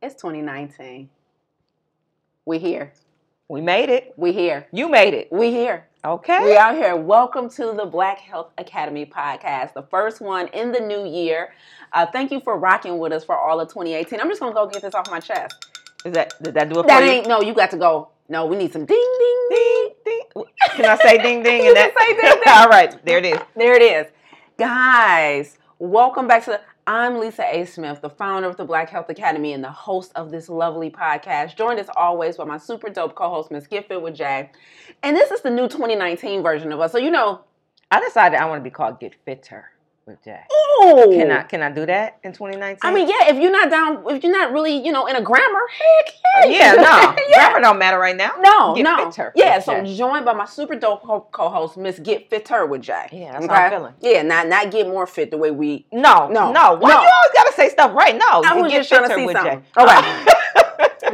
It's 2019. We here. We made it. We here. You made it. We here. Okay. We out here. Welcome to the Black Health Academy podcast, the first one in the new year. Uh, thank you for rocking with us for all of 2018. I'm just gonna go get this off my chest. Is that did that do it That you? ain't no. You got to go. No, we need some ding ding ding. Ding, ding. Can I say ding ding? You and can that? say ding, ding. All right, there it is. There it is, guys. Welcome back to the. I'm Lisa A. Smith, the founder of the Black Health Academy and the host of this lovely podcast. Joined as always by my super dope co-host, Miss Get Fit with Jaye. And this is the new 2019 version of us. So you know, I decided I want to be called Get Fitter with Jaye. ooh, Can I oh! can I do that in 2019? I mean, yeah, if you're not down, if you're not really, you know, in a grammar, heck yeah. yeah, no, yeah. grammar don't matter right now. No, Get no. Fitter yeah, so Jaye. joined by my super dope co-host, Miss Get Fitter with Jaye. Yeah, that's how I'm feeling. Yeah, not not get more fit the way we. No, No, no, Why no. you always gotta say stuff right? No, I was Get just trying to see with something. Jaye. Okay.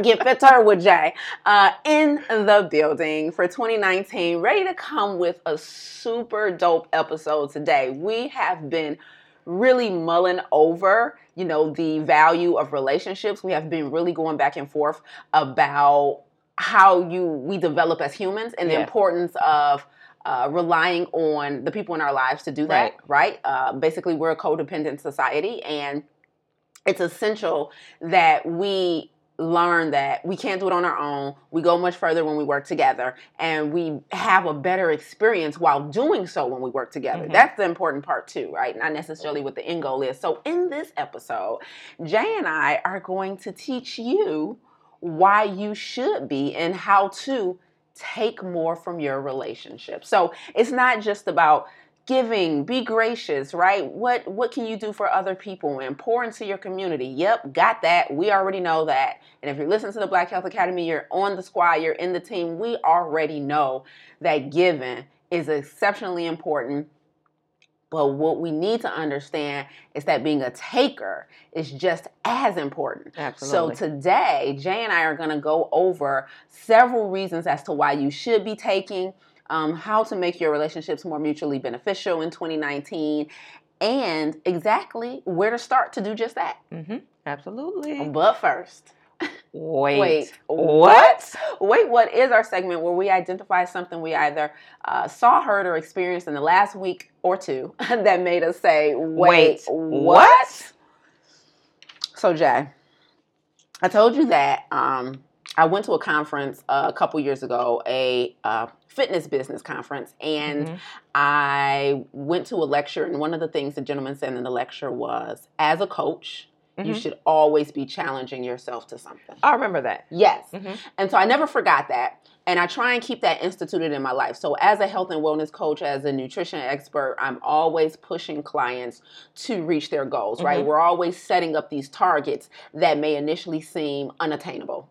Get Fitter with Jaye uh, in the building for 2019, ready to come with a super dope episode today. We have been really mulling over, you know, the value of relationships. We have been really going back and forth about how you we develop as humans and the importance of uh, relying on the people in our lives to do that. Right? Uh, basically, we're a codependent society, and it's essential that we learn that we can't do it on our own. We go much further when we work together, and we have a better experience while doing so when we work together. Mhm. That's the important part too, right? Not necessarily what the end goal is. So in this episode, Jaye and I are going to teach you why you should be and how to take more from your relationship. So it's not just about giving be gracious right? What what can you do for other people and pour into your community? Yep got that. We already know that. And if you're listening to the black health academy you're on the squad you're in the team we already know that giving is exceptionally important. But what we need to understand is that being a taker is just as important. Absolutely. so today, Jaye and I are going to go over several reasons as to why you should be taking, um, how to make your relationships more mutually beneficial in 2019, and exactly where to start to do just that. Mm-hmm. Absolutely. But first, Wait. wait, What? Wait, what is our segment where we identify something we either uh, saw, heard, or experienced in the last week or two that made us say, wait, Wait, what? what? So, Jaye, I told you that um, I went to a conference uh, a couple years ago, a uh, fitness business conference, and Mhm. I went to a lecture. And one of the things the gentleman said in the lecture was, as a coach, you Mhm. should always be challenging yourself to something. I remember that. Yes. Mhm. And so I never forgot that. And I try and keep that instituted in my life. So, as a health and wellness coach, as a nutrition expert, I'm always pushing clients to reach their goals, right? Mhm. We're always setting up these targets that may initially seem unattainable.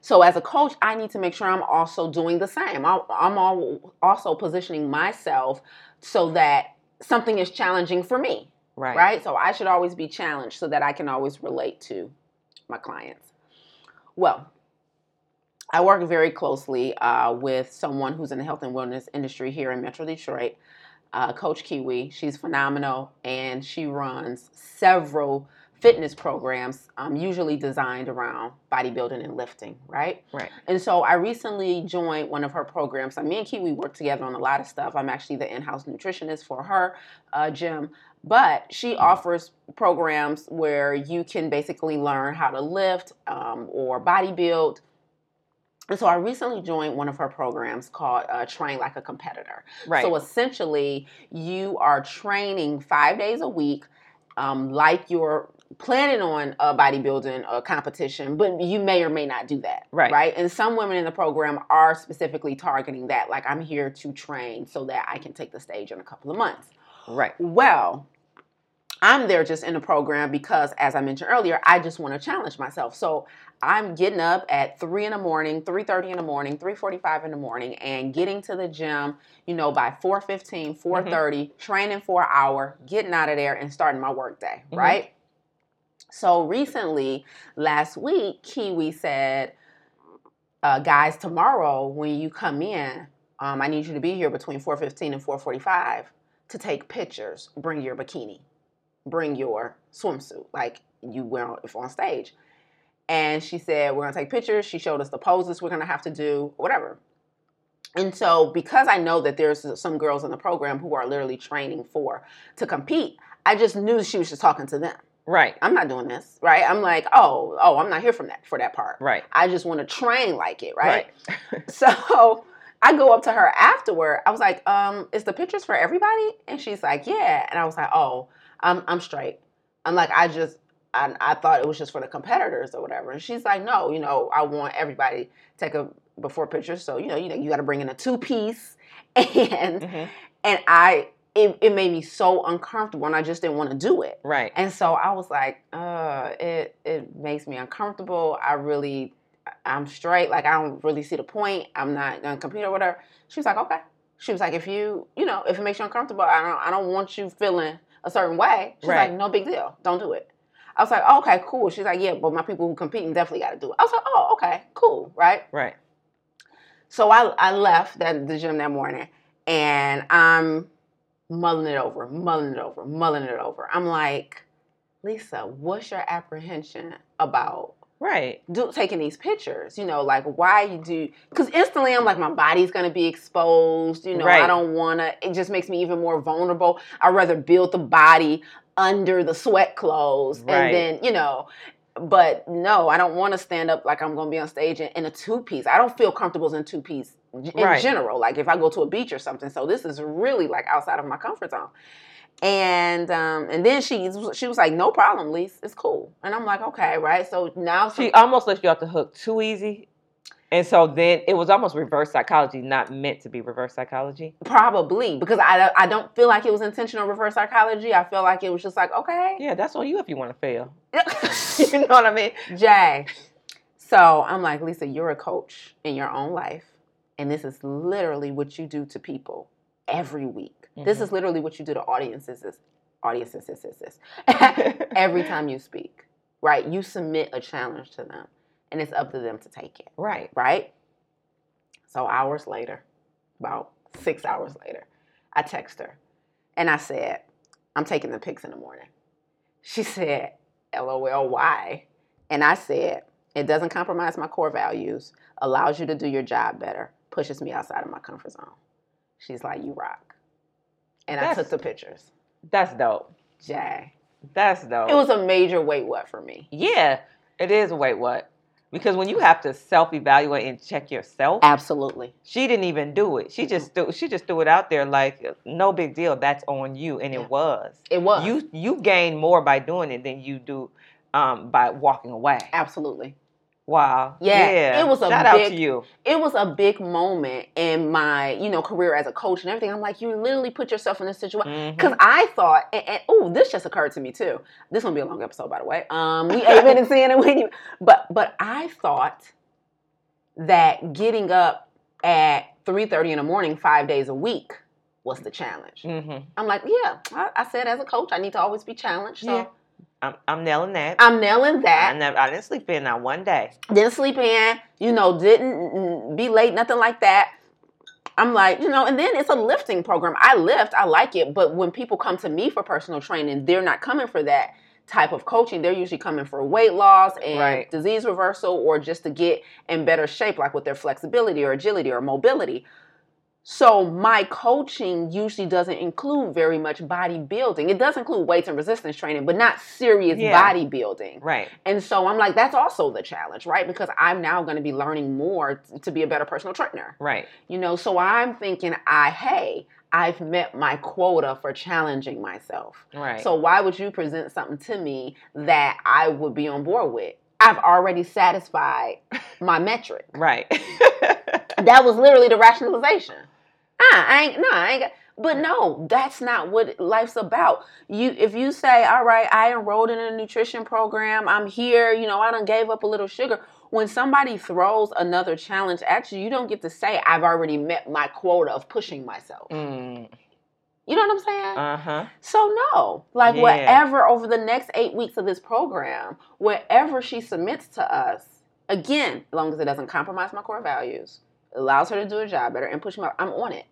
So, as a coach, I need to make sure I'm also doing the same. I'm al- also positioning myself so that something is challenging for me, Right. right? So I should always be challenged so that I can always relate to my clients. Well, I work very closely uh, with someone who's in the health and wellness industry here in Metro Detroit, uh, Coach Kiwi. She's phenomenal and she runs several fitness programs, um, usually designed around bodybuilding and lifting, right? Right. And so I recently joined one of her programs. So me and Kiwi work together on a lot of stuff. I'm actually the in-house nutritionist for her uh, gym, but she offers programs where you can basically learn how to lift um, or body build. And so I recently joined one of her programs called uh, Train Like a Competitor. Right. So essentially, you are training five days a week, um, like you're planning on a bodybuilding uh, competition, but you may or may not do that. Right. Right. And some women in the program are specifically targeting that. Like, I'm here to train so that I can take the stage in a couple of months. right. Well, I'm there just in the program because, as I mentioned earlier, I just want to challenge myself. So I'm getting up at three in the morning, three thirty in the morning, three forty-five in the morning, and getting to the gym. You know, by 4.15, 4.30, training for an hour, getting out of there, and starting my workday. Mhm. Right. So recently, last week, Kiwi said, uh, "Guys, tomorrow when you come in, um, I need you to be here between 4.15 and 4.45 to take pictures. Bring your bikini." bring your swimsuit, like you wear if on stage. And she said, We're gonna take pictures. She showed us the poses we're gonna have to do, whatever. And so, because I know that there's some girls in the program who are literally training for to compete, I just knew she was just talking to them. Right. I'm not doing this, right? I'm like, oh, oh, I'm not here from that for that part. Right. I just want to train like it, right? Right. So I go up to her afterward. I was like, um, is the pictures for everybody? And she's like, yeah. And I was like, oh, I'm I'm straight. I'm like, I just I, I thought it was just for the competitors or whatever. And she's like, no, you know, I want everybody to take a before picture. So, you know, you know, you gotta bring in a two piece. And Mhm. and I it, it made me so uncomfortable and I just didn't want to do it. Right. And so I was like, uh, it it makes me uncomfortable. I really I'm straight. Like I don't really see the point. I'm not gonna compete or whatever. She was like, okay. She was like, if you, you know, if it makes you uncomfortable, I don't I don't want you feeling a certain way. She's Right. like, no big deal. Don't do it. I was like, oh, okay, cool. She's like, yeah, but my people who competing definitely got to do it. I was like, oh, okay, cool, right? Right. So I, I left that the gym that morning and I'm mulling it over, mulling it over, mulling it over. I'm like, Lisa, what's your apprehension about Right. do, taking these pictures? You know, like why you do? Because instantly I'm like, my body's gonna be exposed. You know, I don't wanna. It just makes me even more vulnerable. I'd rather build the body under the sweat clothes, Right. and then you know. But no, I don't want to stand up like I'm going to be on stage in, in a two piece. I don't feel comfortable in two piece in Right. general. Like if I go to a beach or something. So this is really like outside of my comfort zone. And um, and then she she was like, no problem, Lise, it's cool. And I'm like, okay, right. So now She almost let you off the hook too easy. And so then it was almost reverse psychology, not meant to be reverse psychology. probably because I I don't feel like it was intentional reverse psychology. I feel like it was just like, okay, Yeah, that's on you if you want to fail. you know what I mean? Jaye. So I'm like, Lisa, you're a coach in your own life, and this is literally what you do to people every week. This Mhm. is literally what you do to audiences. Is audiences, this, this, this. every time you speak, right? You submit a challenge to them, and it's up to them to take it, Right. right? So hours later, about six hours later, I text her, and I said, I'm taking the pics in the morning. She said, LOL, why? And I said, it doesn't compromise my core values, allows you to do your job better, pushes me outside of my comfort zone. She's like, you rock. And I took the pictures. That's dope. Jaye. That's dope. It was a major weight what for me. yeah, it is. weight. what? Because when you have to self-evaluate and check yourself, Absolutely. she didn't even do it. She just threw, she just threw it out there like no big deal. That's on you, and Yeah. it was. It was. You you gain more by doing it than you do um, by walking away. Absolutely. Wow. Yeah, it was a shout out big- to you. It was a big moment in my, you know, career as a coach and everything. I'm like, you literally put yourself in this situation. Mhm. Because I thought, and, and oh, this just occurred to me too. This gonna be a long episode, by the way. Um, we ain't been seeing it when you, but but I thought that getting up at three thirty in the morning, five days a week, was the challenge. Mhm. I'm like, yeah, I, I said as a coach, I need to always be challenged. So Yeah. I'm, I'm nailing that. I'm nailing that. I, never, I didn't sleep in not one day. Didn't sleep in, you know, didn't be late, nothing like that. I'm like, you know, and then it's a lifting program. I lift, I like it, but when people come to me for personal training, they're not coming for that type of coaching. They're usually coming for weight loss and Right. disease reversal or just to get in better shape, like with their flexibility or agility or mobility. So my coaching usually doesn't include very much bodybuilding. It does include weights and resistance training, but not serious Yeah. bodybuilding. Right. And so I'm like, that's also the challenge, right? Because I'm now going to be learning more to be a better personal trainer. Right. You know, so I'm thinking, I hey, I've met my quota for challenging myself. Right. So why would you present something to me that I would be on board with? I've already satisfied my metric. right. That was literally the rationalization. Ah, I ain't no, I ain't got but no, that's not what life's about. You if you say, All right, I enrolled in a nutrition program, I'm here, you know, I done gave up a little sugar. When somebody throws another challenge at you, you don't get to say, I've already met my quota of pushing myself. mm, You know what I'm saying? uh huh. So no, like Yeah. whatever over the next eight weeks of this program, wherever she submits to us, again, as long as it doesn't compromise my core values, allows her to do her job better and push me. Up. I'm on it.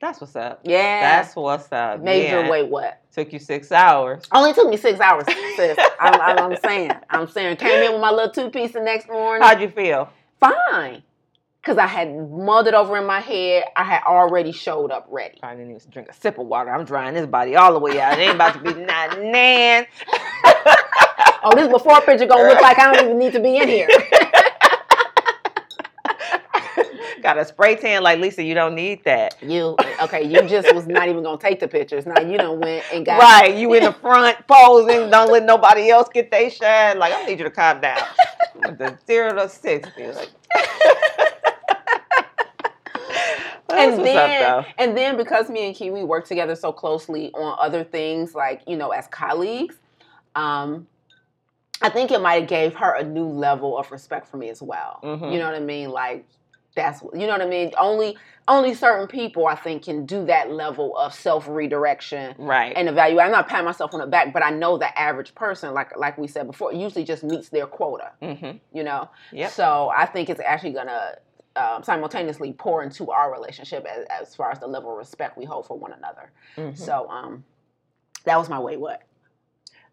That's what's up. Yeah. That's what's up. major yeah. weight what? Took you six hours. Only took me six hours, sis. I'm, I'm, I'm saying. I'm saying. Came in with my little two piece the next morning. How'd you feel? Fine. Because I had mulled over in my head. I had already showed up ready. I didn't even drink a sip of water. I'm drying this body all the way out. It ain't about to be not nan. Oh, this before picture gonna look like I don't even need to be in here. Got a spray tan like Lisa. You don't need that. You okay? You just was not even gonna take the pictures. Now you don't went and got Right, you in the front posing. Don't let nobody else get they shine. Like I need you to calm down. the zero to sixty. Like, and then, up, and then because me and Kiwi work together so closely on other things, like you know, as colleagues, um, I think it might have gave her a new level of respect for me as well. Mhm. You know what I mean? Like that's you know what I mean. Only only certain people I think can do that level of self redirection Right. and evaluate. I'm not patting myself on the back, but I know the average person, like like we said before, usually just meets their quota. mm-hmm. You know. Yep. So I think it's actually gonna um, simultaneously pour into our relationship as, as far as the level of respect we hold for one another. Mhm. So um, that was my way. What?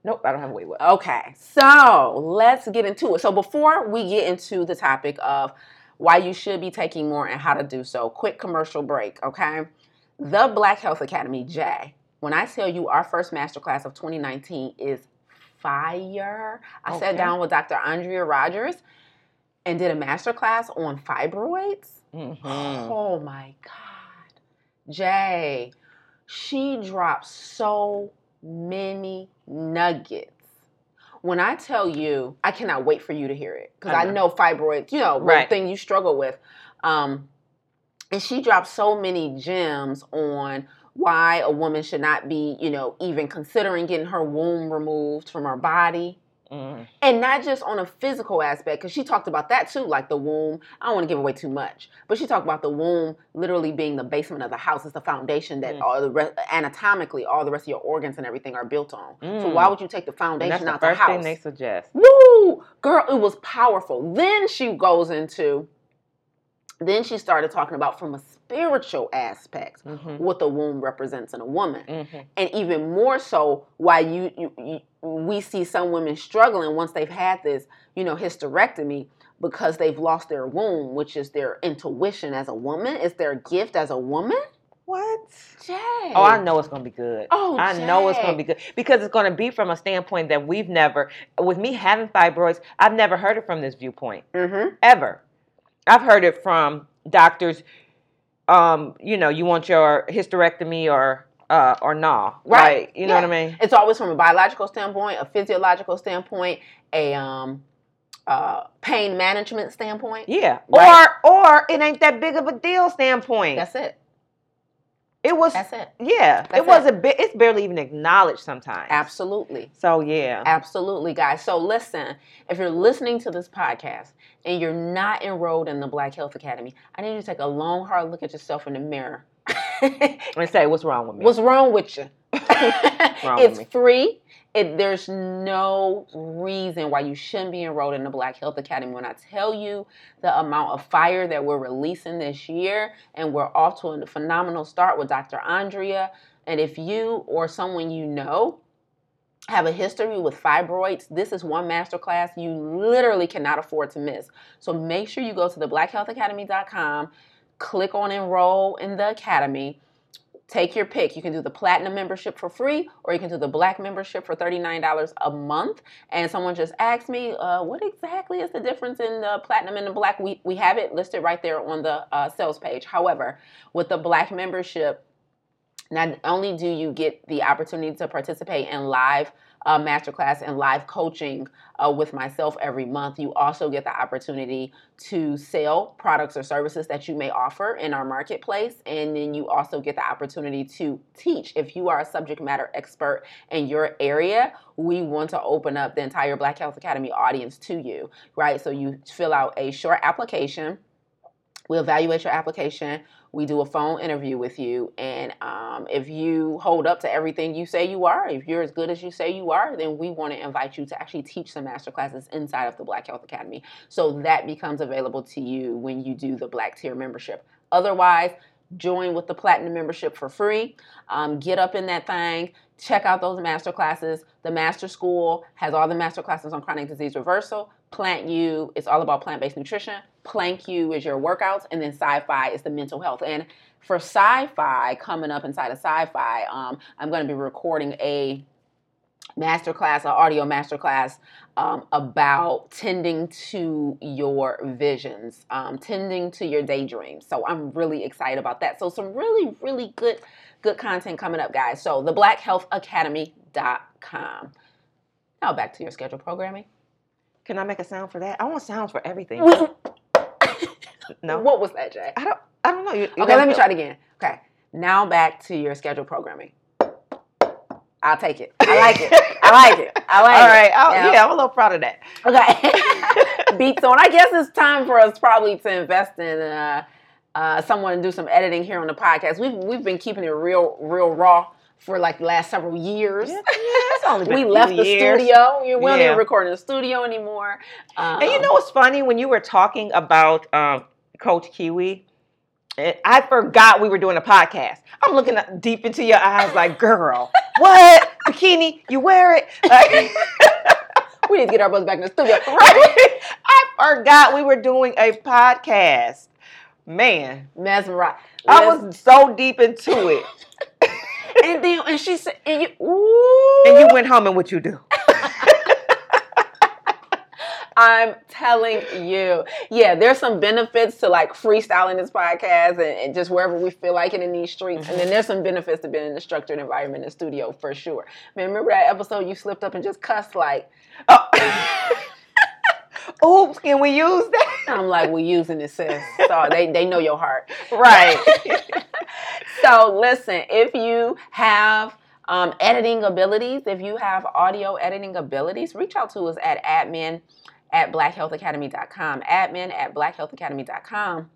Nope, I don't have a weight. What? Okay, so let's get into it. So before we get into the topic of why you should be taking more and how to do so, quick commercial break. Okay, the Black Health Academy, Jaye. When I tell you our first masterclass of 2019 is fire, I sat down with Dr. Andrea Rogers and did a masterclass on fibroids. Mhm. Oh my God. Jaye, she dropped so many nuggets. When I tell you, I cannot wait for you to hear it because I I know. know fibroids, you know, Right. thing you struggle with. Um, and she dropped so many gems on why a woman should not be, you know, even considering getting her womb removed from her body Mm. and not just on a physical aspect because she talked about that too like the womb i don't want to give away too much but she talked about the womb literally being the basement of the house it's the foundation that Mm. all the rest anatomically all the rest of your organs and everything are built on so Mm. why would you take the And foundation that's the out the first house thing they suggest. Woo! Girl, it was powerful. Then she goes into, then she started talking about from a spiritual aspect Mm-hmm. what the womb represents in a woman Mm-hmm. and even more so why you, you, you we see some women struggling once they've had this you know hysterectomy because they've lost their womb which is their intuition as a woman it's their gift as a woman What? Jaye. Oh, I know it's gonna be good. Oh, I know it's gonna be good because it's gonna be from a standpoint that we've never. With me having fibroids, I've never heard it from this viewpoint mm-hmm. ever. I've heard it from doctors. Um, you know, you want your hysterectomy or uh or nah, Right. Like, you know what I mean? it's always from a biological standpoint a physiological standpoint a um uh pain management standpoint Yeah. Right. Or or it ain't that big of a deal standpoint. that's it it was. that's it yeah. That's it was a bit. It's barely even acknowledged sometimes. absolutely So yeah. Absolutely, guys. So listen, if you're listening to this podcast and you're not enrolled in the Black Health Academy, I need you to take a long, hard look at yourself in the mirror. And say what's wrong with me. What's wrong with you? wrong it's with free. It, there's no reason why you shouldn't be enrolled in the Black Health Academy. When I tell you the amount of fire that we're releasing this year, and we're off to a phenomenal start with Dr. Andrea. And if you or someone you know have a history with fibroids, this is one masterclass you literally cannot afford to miss. So make sure you go to the blackhealthacademy.com, click on enroll in the academy, take your pick. You can do the platinum membership for free, or you can do the black membership for $39 a month. And someone just asked me, uh, what exactly is the difference in the platinum and the black? We, we have it listed right there on the uh, sales page. However, with the black membership, not only do you get the opportunity to participate in live uh, masterclass and live coaching uh, with myself every month, you also get the opportunity to sell products or services that you may offer in our marketplace. And then you also get the opportunity to teach. If you are a subject matter expert in your area, we want to open up the entire Black Health Academy audience to you, right? So you fill out a short application. We evaluate your application. We do a phone interview with you. And um, if you hold up to everything you say you are, if you're as good as you say you are, then we want to invite you to actually teach some master classes inside of the Black Health Academy. So that becomes available to you when you do the Black Tier membership. Otherwise, join with the platinum membership for free. Um, get up in that thing. Check out those master classes. The Master School has all the master classes on chronic disease reversal. Plant U is all about plant based nutrition. Plank U is your workouts. And then Sci Fi is the mental health. And for Sci Fi, coming up inside of Sci Fi, um, I'm going to be recording a masterclass, an audio masterclass um, about tending to your visions, um, tending to your daydreams. So I'm really excited about that. So some really, really good, good content coming up, guys. So the blackhealthacademy.com. Now back to your scheduled programming. Can I make a sound for that? I want sounds for everything. no. What was that, Jaye? I don't. I don't know. You, you Okay, let me try it again. Okay, now back to your scheduled programming. I'll take it. I like it. I like it. I like All it. right. I'll- Yeah. yeah, I'm a little proud of that. Okay. Beats on. I guess it's time for us probably to invest in uh, uh, someone to do some editing here on the podcast. We've we've been keeping it real real raw for like the last several years. Yeah, yeah, we left the years. studio. We don't Yeah. even record in the studio anymore. Um, And you know what's funny? When you were talking about um, Coach Kiwi, I forgot we were doing a podcast. I'm looking deep into your eyes, like, girl, what bikini? You wear it? Like, we need to get our butts back in the studio. right? I forgot we were doing a podcast. Man, Mesmerized. I was so deep into it. And then and she said, and you, ooh, And you went home and what you do? I'm telling you, yeah, there's some benefits to like freestyling this podcast and, and just wherever we feel like it in these streets. And then mm-hmm. there's some benefits to being in a structured environment in the studio for sure. Man, remember that episode you slipped up and just cussed like, Oh. Oops, can we use that? I'm like, we're using this, sis. So they, they know your heart. Right. so listen, if you have um, editing abilities, if you have audio editing abilities, reach out to us at admin at blackhealthacademy.com, admin at blackhealthacademy.com.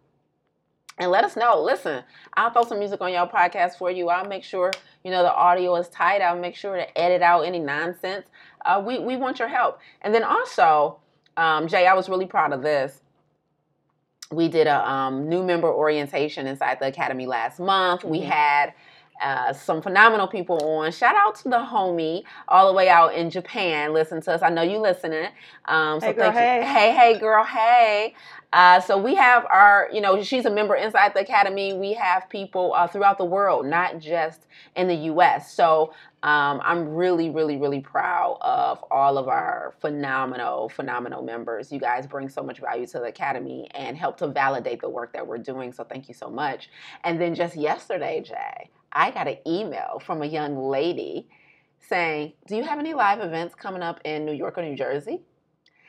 And let us know. Listen, I'll throw some music on your podcast for you. I'll make sure you know the audio is tight. I'll make sure to edit out any nonsense. Uh, we we want your help. And then also, um, Jaye, I was really proud of this we did a um, new member orientation inside the academy last month. We Mhm. had uh, some phenomenal people on. Shout out to the homie all the way out in Japan. Listen to us. I know you listening. Um, so Hey, girl, thank you. hey. hey, hey, girl, hey. Uh, so we have our, you know, she's a member inside the academy. We have people uh, throughout the world, not just in the U.S. So um, I'm really, really, really proud of all of our phenomenal, phenomenal members. You guys bring so much value to the academy and help to validate the work that we're doing. So thank you so much. And then just yesterday, Jaye, I got an email from a young lady saying, "Do you have any live events coming up in New York or New Jersey?"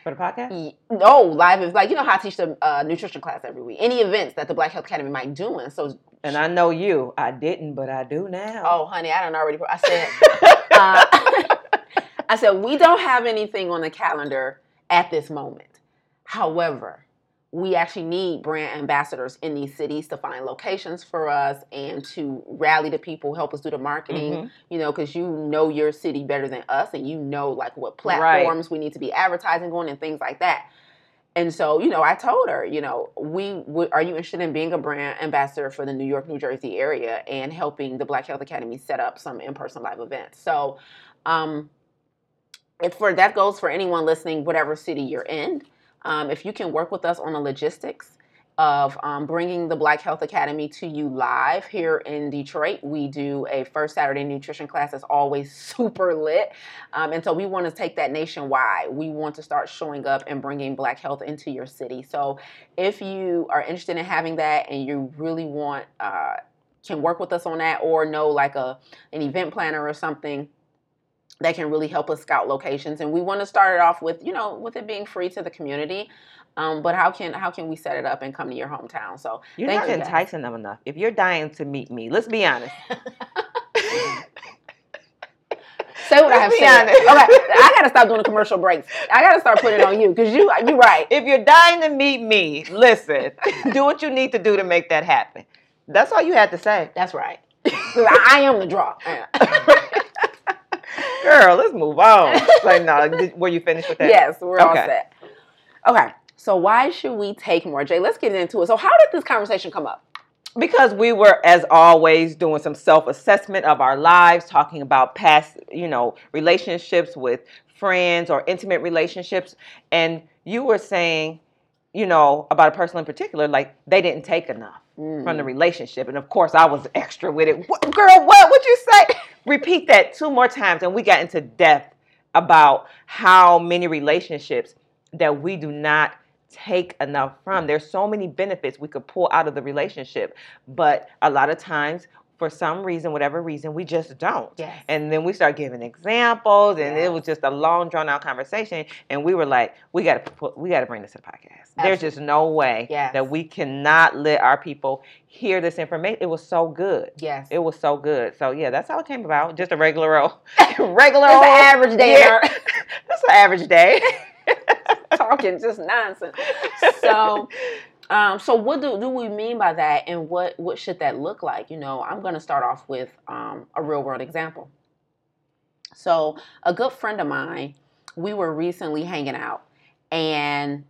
For the podcast? No, live is like you know how I teach the uh, nutrition class every week. Any events that the Black Health Academy might do, and so And I know you. I didn't, but I do now. oh, honey, I don't already. I said, uh, I said we don't have anything on the calendar at this moment. However, we actually need brand ambassadors in these cities to find locations for us and to rally the people, help us do the marketing. Mhm. You know, because you know your city better than us, and you know like what Right. platforms we need to be advertising on and things like that. And so, you know, I told her, you know, we, are you interested in being a brand ambassador for the New York, New Jersey area and helping the Black Health Academy set up some in-person live events. So, um, it's for that goes for anyone listening, whatever city you're in. Um, if you can work with us on the logistics of um, bringing the Black Health Academy to you live here in Detroit, we do a first Saturday nutrition class that's always super lit. Um, and so we want to take that nationwide. We want to start showing up and bringing Black health into your city. So if you are interested in having that and you really want, uh, can work with us on that or know like a an event planner or something that can really help us scout locations and we want to start it off with you know with it being free to the community um, but how can how can we set it up and come to your hometown so You're not you, enticing them enough. If you're dying to meet me, let's be honest. say what i have Let's said honest. okay i gotta stop doing the commercial breaks i gotta start putting it on you because you you right If you're dying to meet me, listen, do what you need to do to make that happen. That's all you had to say. that's right. I, I am the draw Girl, let's move on. Like, no, did- were you finished with that? yes we're all set. Okay so why should we take more? Jaye let's get into it. So how did this conversation come up? Because we were as always doing some self-assessment of our lives talking about past you know relationships with friends or intimate relationships. And you were saying you know about a person in particular like they didn't take enough from the Mm. relationship. And of course i was extra with it. What, girl what would you say repeat that two more times and we got into depth about how many relationships that we do not take enough from. There's so many benefits we could pull out of the relationship, but a lot of times, for some reason, whatever reason, we just don't. Yes. And then we start giving examples, and Yes. it was just a long, drawn out conversation. And we were like, we got to we got to bring this to the podcast. There's just no way Yes. that we cannot let our people hear this information. It was so good. yes. It was so good. So yeah, that's how it came about. Just a regular old, regular old average day Yeah. That's an average day. talking just nonsense. So, um, so what do, do we mean by that, and what what should that look like? You know, I'm going to start off with um, a real world example. So, a good friend of mine, we were recently hanging out, and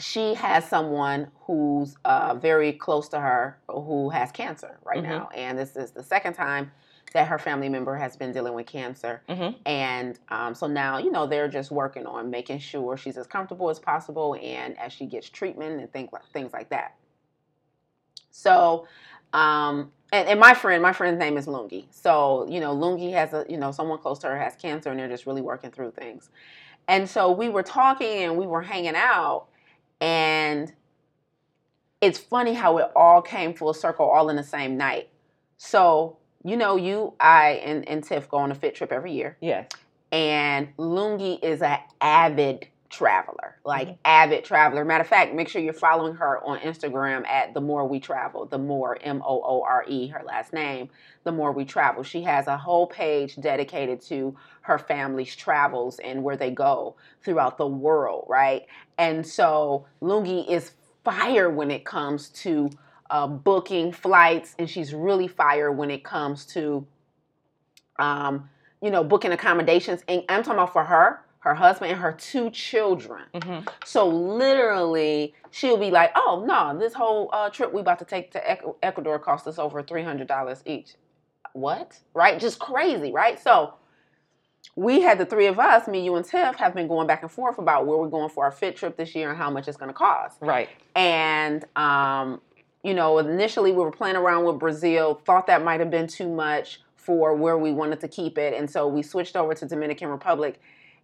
she has someone who's uh, very close to her who has cancer right Mhm. now, and this is the second time that her family member has been dealing with cancer. Mhm. And um, so now, you know, they're just working on making sure she's as comfortable as possible and as she gets treatment and things like, things like that. So, um, and, and my friend, my friend's name is Lungi. So, you know, Lungi has a, you know, someone close to her has cancer and they're just really working through things. And so we were talking and we were hanging out and it's funny how it all came full circle all in the same night. So, you know, you, I, and, and Tiff go on a fit trip every year Yes. and Lungi is an avid traveler, like Mhm. avid traveler. Matter of fact, make sure you're following her on Instagram at the more we travel, the more M O O R E, her last name, the more we travel. She has a whole page dedicated to her family's travels and where they go throughout the world, right? And so Lungi is fire when it comes to uh, booking flights, and she's really fire when it comes to um, you know, booking accommodations. And I'm talking about for her, her husband, and her two children. Mm-hmm. So literally, she'll be like, "Oh no, this whole uh, trip we about to take to Ecuador cost us over three hundred dollars each." What? Right? Just crazy, right? So we had the three of us, me, you, and Tiff, have been going back and forth about where we're going for our fit trip this year and how much it's going to cost. Right. And um, you know, initially we were playing around with Brazil, thought that might have been too much for where we wanted to keep it, and so we switched over to Dominican Republic.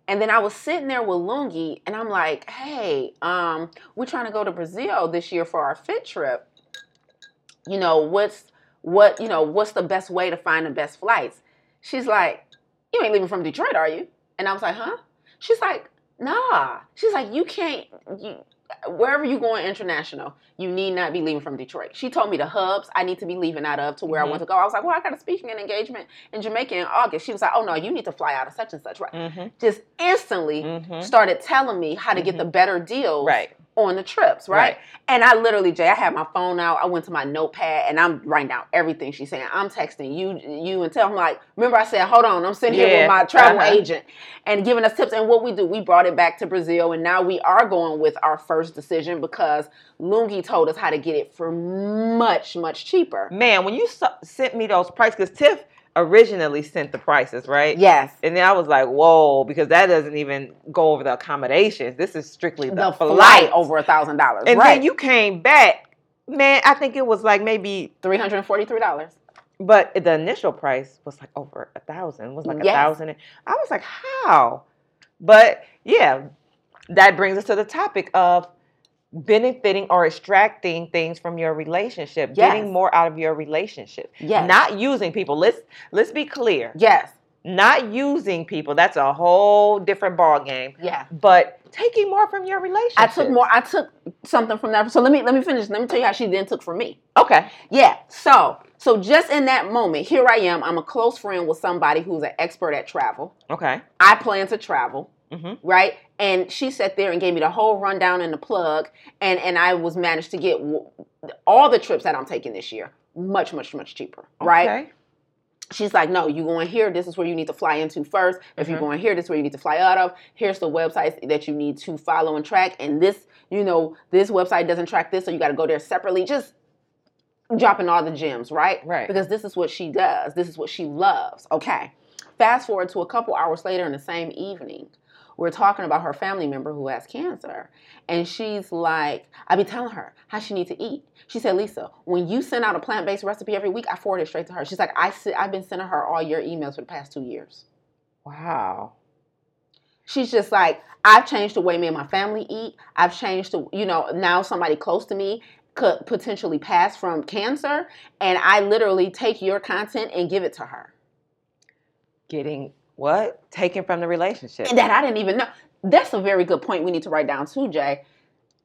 And then I was sitting there with Lungi, and I'm like, "Hey, um, we're trying to go to Brazil this year for our fit trip. You know, what's what? You know, what's the best way to find the best flights?" She's like, "You ain't leaving from Detroit, are you?" And I was like, "Huh?" She's like, "Nah." She's like, "You can't. You, wherever you going international, you need not be leaving from Detroit. She told me the hubs I need to be leaving out of to where Mhm. I want to go. I was like, well, I got a speaking and engagement in Jamaica in August. She was like, oh no, you need to fly out of such and such. Right. Mm-hmm. Just instantly Mm-hmm. started telling me how to get the better deals Right. On the trips, right? Right. And I literally, Jaye, I had my phone out. I went to my notepad and I'm writing down everything she's saying. I'm texting you, you, and tell them like, remember I said, hold on, I'm sitting here with my travel Uh-huh. agent and giving us tips. And what we do, we brought it back to Brazil, and now we are going with our first decision because Lungi told us how to get it for much, much cheaper. Man, when you sent me those prices, because Tiff originally sent the prices, right? Yes. And then I was like, whoa, because that doesn't even go over the accommodations. This is strictly the, The, flight. flight over a thousand dollars. And right. then you came back, man. I think it was like maybe, three hundred and forty-three dollars. but the initial price was like over a thousand. Was like a Yes. thousand. I was like, how? But yeah, that brings us to the topic of benefiting or extracting things from your relationship, Yes. getting more out of your relationship. Yes. Not using people. Let's let's be clear. Yes. Not using people. That's a whole different ball game. Yeah. But taking more from your relationship. I took more. I took something from that. So let me let me finish. Let me tell you how she then took from me. Okay. Yeah. So so just in that moment, here I am. I'm a close friend with somebody who's an expert at travel. Okay. I plan to travel, hmm right? And she sat there and gave me the whole rundown and the plug, and and I was managed to get w- all the trips that I'm taking this year much much much cheaper, right? Okay. She's like, no, you going here. This is where you need to fly into first. If you're Mhm. going here, this is where you need to fly out of. Here's the websites that you need to follow and track. And this, you know, this website doesn't track this, so you got to go there separately. Just dropping all the gems, right? Right. Because this is what she does. This is what she loves. Okay. Fast forward to a couple hours later in the same evening. We're talking about her family member who has cancer. And she's like, I be telling her how she needs to eat. She said, Lisa, when you send out a plant-based recipe every week, I forward it straight to her. She's like, I I've been sending her all your emails for the past two years. Wow. She's just like, I've changed the way me and my family eat. I've changed the, you know, now somebody close to me could potentially pass from cancer. And I literally take your content and give it to her. Getting what? Taken from the relationship. And that I didn't even know. That's a very good point we need to write down too, Jaye.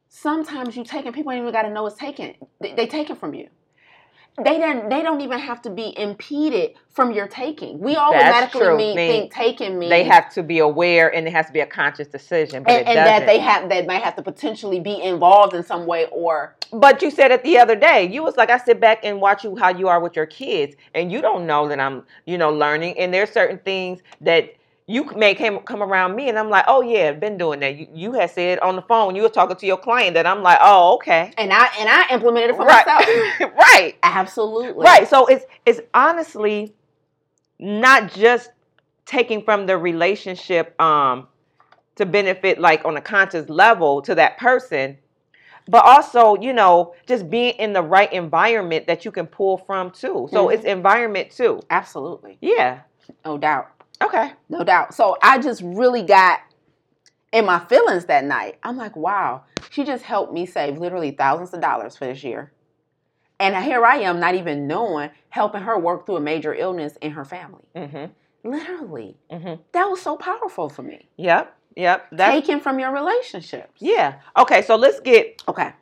Sometimes you take and people ain't even got to know it's taken. They, they take it from you. They don't. They don't even have to be impeded from your taking. We automatically mean, think taking means they have to be aware and it has to be a conscious decision. But and, and that they have that might have to potentially be involved in some way or But you said it the other day. You was like, I sit back and watch you how you are with your kids, and you don't know that I'm, you know, learning. And there's certain things that you may came, come around me, and I'm like, oh yeah, I've been doing that. You, you had said on the phone you were talking to your client that I'm like, oh okay, and I and I implemented it for right, myself. right, Absolutely. right. So it's it's honestly not just taking from the relationship um to benefit like on a conscious level to that person but also you know just being in the right environment that you can pull from too so Mhm. it's environment too Absolutely. yeah No doubt. Okay No doubt. So I just really got in my feelings that night. I'm like, wow, she just helped me save literally thousands of dollars for this year. And here I am, not even knowing, helping her work through a major illness in her family. mm-hmm Literally. mm-hmm That was so powerful for me. yep yep that's Taken from your relationships. yeah okay so let's get Okay.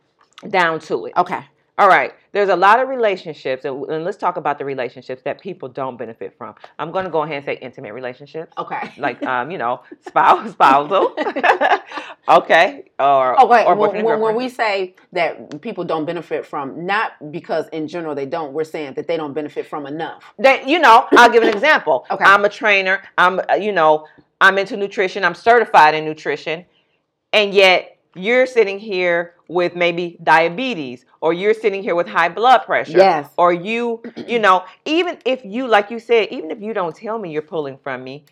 down to it Okay. All right. There's a lot of relationships, and and let's talk about the relationships that people don't benefit from. I'm going to go ahead and say intimate relationships, Okay. like um, you know, spouse, spousal. okay. Or Oh wait, or when, and when, when we say that people don't benefit from, not because in general they don't, we're saying that they don't benefit from enough. that you know, I'll give an example. Okay. I'm a trainer. I'm uh, you know, I'm into nutrition. I'm certified in nutrition, and yet you're sitting here with maybe diabetes, or you're sitting here with high blood pressure. Yes. or you you know even if you like you said even if you don't tell me you're pulling from me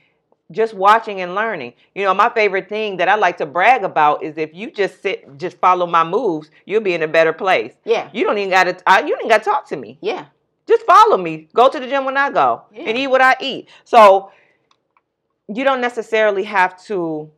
just watching and learning you know my favorite thing that i like to brag about is if you just sit just follow my moves you'll be in a better place Yeah. you don't even gotta I, you don't gotta talk to me Yeah. just follow me go to the gym when i go and eat what i eat so you don't necessarily have to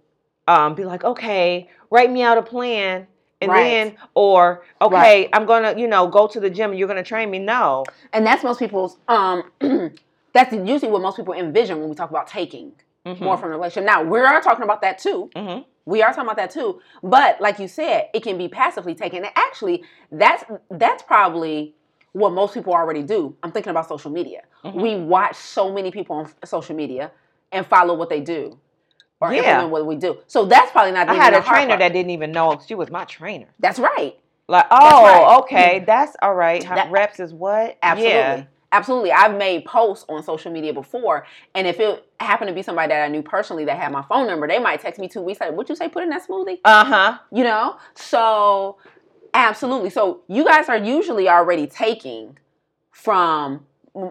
um, be like okay write me out a plan and Right. then or okay i'm gonna you know go to the gym and you're gonna train me no And that's most people's um that's usually what most people envision when we talk about taking more from the relationship. Now we are talking about that too. hmm We are talking about that too. But like you said, it can be passively taken. And actually, that's that's probably what most people already do. I'm thinking about social media. Mhm. We watch so many people on social media and follow what they do. Or Yeah. implement what we do. So that's probably not I had the a trainer part. that didn't even know she was my trainer. That's right. Like, oh, right. okay, that's all right. That- reps is what? Absolutely. Yeah. Absolutely. I've made posts on social media before, and if it happened to be somebody that I knew personally that had my phone number, they might text me two weeks later, What'd you say put in that smoothie? Uh huh. You know? So, absolutely. So, you guys are usually already taking from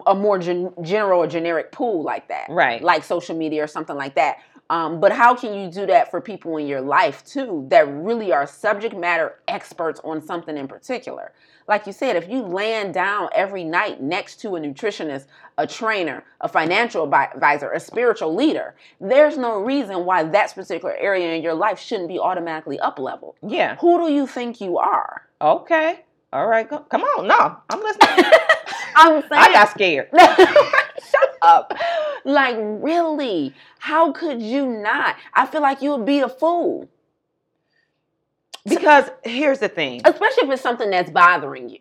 a more gen- general or generic pool like that, Right. like social media or something like that. Um, but how can you do that for people in your life too that really are subject matter experts on something in particular? Like you said, if you land down every night next to a nutritionist, a trainer, a financial advisor, a spiritual leader, there's no reason why that particular area in your life shouldn't be automatically up leveled. Yeah. Who do you think you are? Okay. All right. Go, come on. No, I'm listening. I'm saying. I got scared. Shut up. Like, really? How could you not? I feel like you would be a fool, Because here's the thing. especially if it's something that's bothering you.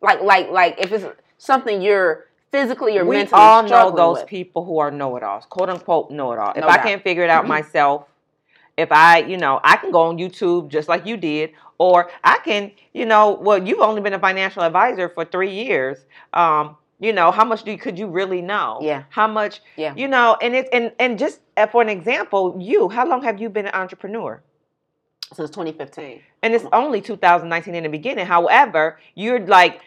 Like, like, like if it's something you're physically or mentally. we mentally all know those with. people who are know-it-alls, quote unquote know-it-all. If No I doubt. can't figure it out myself, if I, you know, I can go on YouTube just like you did, or I can, you know, well, you've only been a financial advisor for three years. Um, you know, how much do you, could you really know? Yeah. How much? Yeah. You know, and it's and and just uh, for an example, you, how long have you been an entrepreneur? Since 2015. And it's only 2019 in the beginning. However, you're like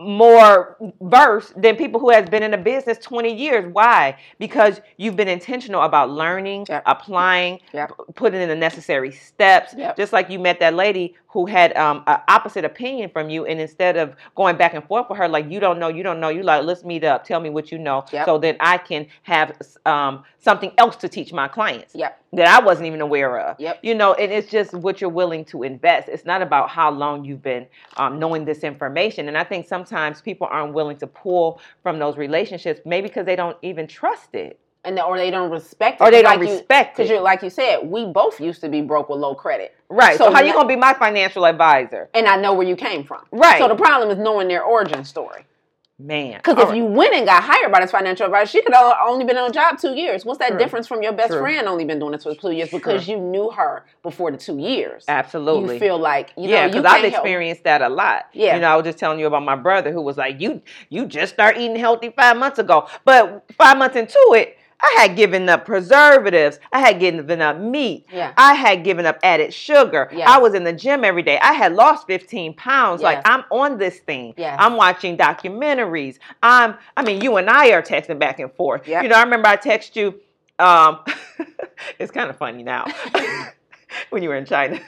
more versed than people who has been in the business 20 years why because you've been intentional about learning Yep. applying Yep. putting in the necessary steps Yep. just like you met that lady who had um an opposite opinion from you and instead of going back and forth with her like you don't know you don't know you like let's meet up tell me what you know so that i can have um something else to teach my clients Yep. That I wasn't even aware of. Yep. You know, and it's just what you're willing to invest. It's not about how long you've been um, knowing this information. And I think sometimes people aren't willing to pull from those relationships, maybe because they don't even trust it And or they don't respect it. or they don't Like you- respect Because it. you like you said, we both used to be broke with low credit. Right. So, so how you gonna be my financial advisor? And I know where you came from. Right. So the problem is knowing their origin story. Man. Because if right. you went and got hired by this financial advisor, she could have only been on a job two years. What's that True. difference from your best True. friend only been doing it for two years because you knew her before the two years? Absolutely. You feel like you yeah, because I've help- experienced that a lot. Yeah. you know, I was just telling you about my brother who was like, "You, you just start eating healthy five months ago," but five months into it, I had given up preservatives. I had given up meat. Yeah. I had given up added sugar. Yes. I was in the gym every day. I had lost 15 pounds. Like I'm on this thing. Yes. I'm watching documentaries. I'm I mean, you and I are texting back and forth. Yep. You know, I remember I text you um it's kind of funny now. when you were in China.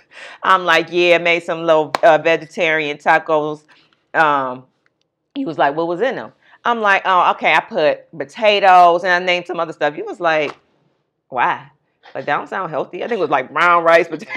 I'm like, yeah, made some little uh, vegetarian tacos. Um he was like, what was in them? I'm like, oh, okay, I put potatoes and I named some other stuff. He was like, why? Like, that don't sound healthy. I think it was like brown rice, potato.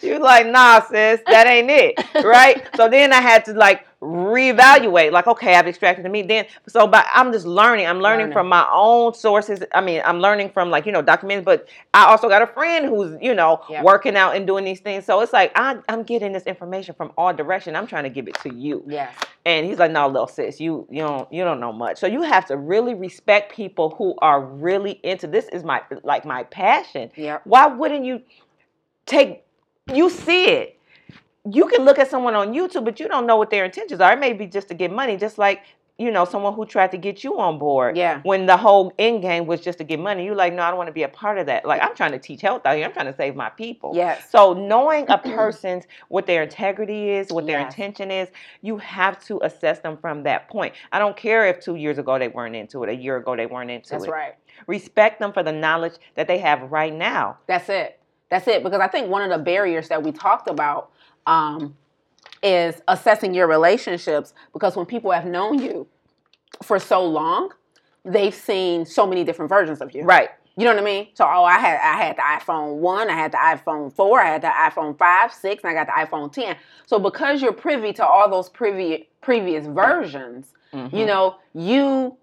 you like, nah, sis, that ain't it, right? So then I had to like reevaluate, like, okay, I've extracted the meat. Then, so, but I'm just learning. I'm learning Learning. from my own sources. I mean, I'm learning from like you know documents, but I also got a friend who's you know Yep. working out and doing these things. So it's like I, I'm getting this information from all direction. I'm trying to give it to you. Yes. And he's like, "No, little sis, you you don't you don't know much. So you have to really respect people who are really into this. Is my like my passion. yeah Why wouldn't you take? You see it. You can look at someone on YouTube, but you don't know what their intentions are. It may be just to get money, just like you know someone who tried to get you on board. Yeah. When the whole end game was just to get money, you're like, no, I don't want to be a part of that. Like I'm trying to teach health out here. I'm trying to save my people. Yes. So knowing a person's what their integrity is, what their Yes. intention is, you have to assess them from that point. I don't care if two years ago they weren't into it, a year ago they weren't into That's it. That's right. Respect them for the knowledge that they have right now. That's it. That's it. Because I think one of the barriers that we talked about um, is assessing your relationships. Because when people have known you for so long, they've seen so many different versions of you. Right. You know what I mean? So, oh, I had I had the iPhone one, I had the iPhone four, I had the iPhone five, six, and I got the iPhone ten. So, because you're privy to all those previous previous versions, Mm-hmm. you know, you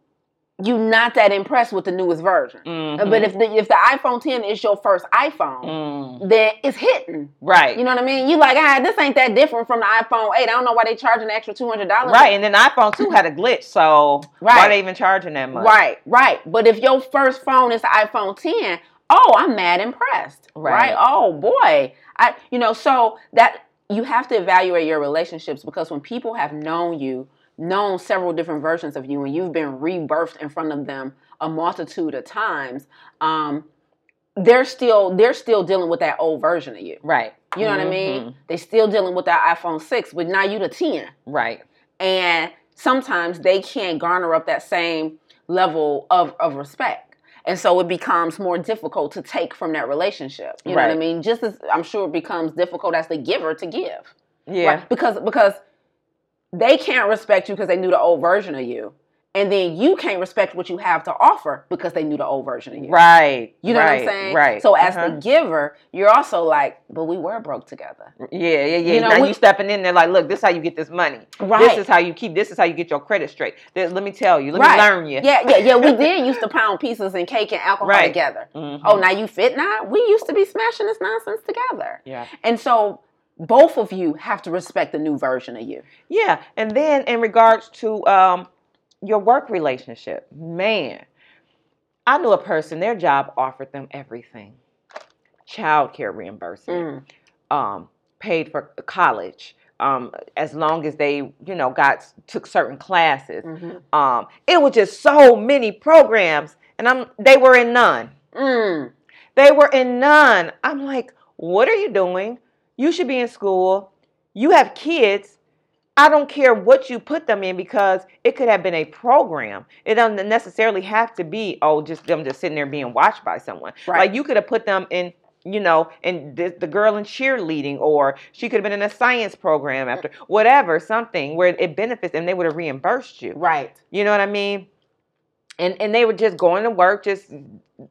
you not that impressed with the newest version. Mhm. But if the if the iPhone 10 is your first iPhone, Mm. then it's hitting. Right. You know what I mean? You like, ah, this ain't that different from the iPhone 8. I don't know why they charging an extra two hundred dollars. right. And then the iPhone 2 had a glitch, so why Right. they even charging that much? Right, right. But if your first phone is the iPhone 10, oh, I'm mad impressed. Right. Right. Oh boy. I you know, so that you have to evaluate your relationships because when people have known you, known several different versions of you, and you've been rebirthed in front of them a multitude of times, um, they're still they're still dealing with that old version of you. Right. You know what I mean? They're still dealing with that iPhone 6, but now you the 10 Right. and sometimes they can't garner up that same level of, of respect and so it becomes more difficult to take from that relationship you know what i mean just as i'm sure it becomes difficult as the giver to give Yeah. right? because because they can't respect you because they knew the old version of you and then you can't respect what you have to offer because they knew the old version of you Right. you know right, what i'm saying Right. so as Uh-huh. the giver you're also like but we were broke together Yeah, yeah, yeah. You know, now we- you stepping in there like, look, this is how you get this money. Right. This is how you keep. This is how you get your credit straight. This, let me tell you. Let Right. me learn you. yeah yeah yeah we did used to pound pieces and cake and alcohol Right. together Mhm. Oh, now you fit now? We used to be smashing this nonsense together. Yeah. And so both of you have to respect the new version of you. Yeah. And then in regards to um, your work relationship, man, I knew a person. Their job offered them everything: child care reimbursement, Mm. um, paid for college. Um, as long as they, you know, got took certain classes, Mhm. um, it was just so many programs, and I'm they were in none. Mm. They were in none. I'm like, what are you doing? You should be in school. you have kids. I don't care what you put them in because it could have been a program. It doesn't necessarily have to be oh just them just sitting there being watched by someone. Right. Like you could have put them in you know, and the, the girl in cheerleading, or she could have been in a science program after whatever, something where it benefits, and they would have reimbursed you. Right. You know what I mean? And and they were just going to work, just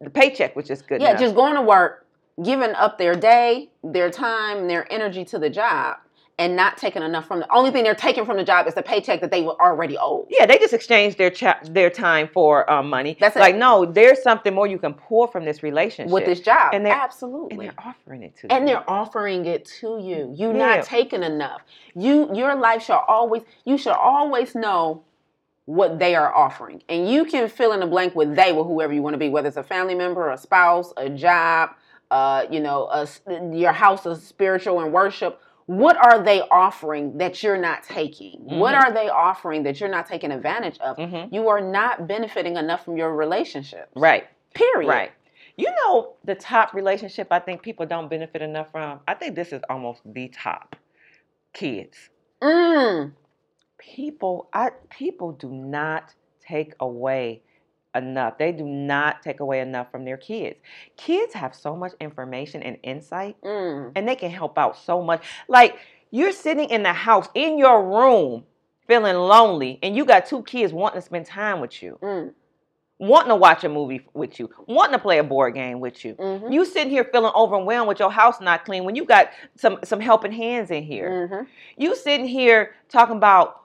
the paycheck was just good. Enough. Yeah, enough. just going to work, giving up their day, their time, their energy to the job, and not taking enough from the only thing they're taking from the job is the paycheck that they were already owed. yeah, they just exchanged their cha- their time for um, money. That's it. like no, there's something more you can pull from this relationship With this job. And they're- absolutely and they're offering it to and you. they're offering it to you. You're Yeah. not taking enough. You your life shall always you should always know what they are offering. And you can fill in the blank with they with whoever you want to be, whether it's a family member, a spouse, a job, uh, you know, a, your house of spiritual and worship. What are they offering that you're not taking? What Mhm. are they offering that you're not taking advantage of? Mhm. You are not benefiting enough from your relationship. Right. Period. Right. You know, the top relationship I think people don't benefit enough from. I think this is almost the top. Kids. Mm. People, I people do not take away enough. They do not take away enough from their kids. Kids have so much information and insight, Mm. and they can help out so much. Like you're sitting in the house in your room feeling lonely, and you got two kids wanting to spend time with you, Mm. wanting to watch a movie with you, wanting to play a board game with you. Mhm. You sitting here feeling overwhelmed with your house not clean when you got some some helping hands in here. Mhm. You sitting here talking about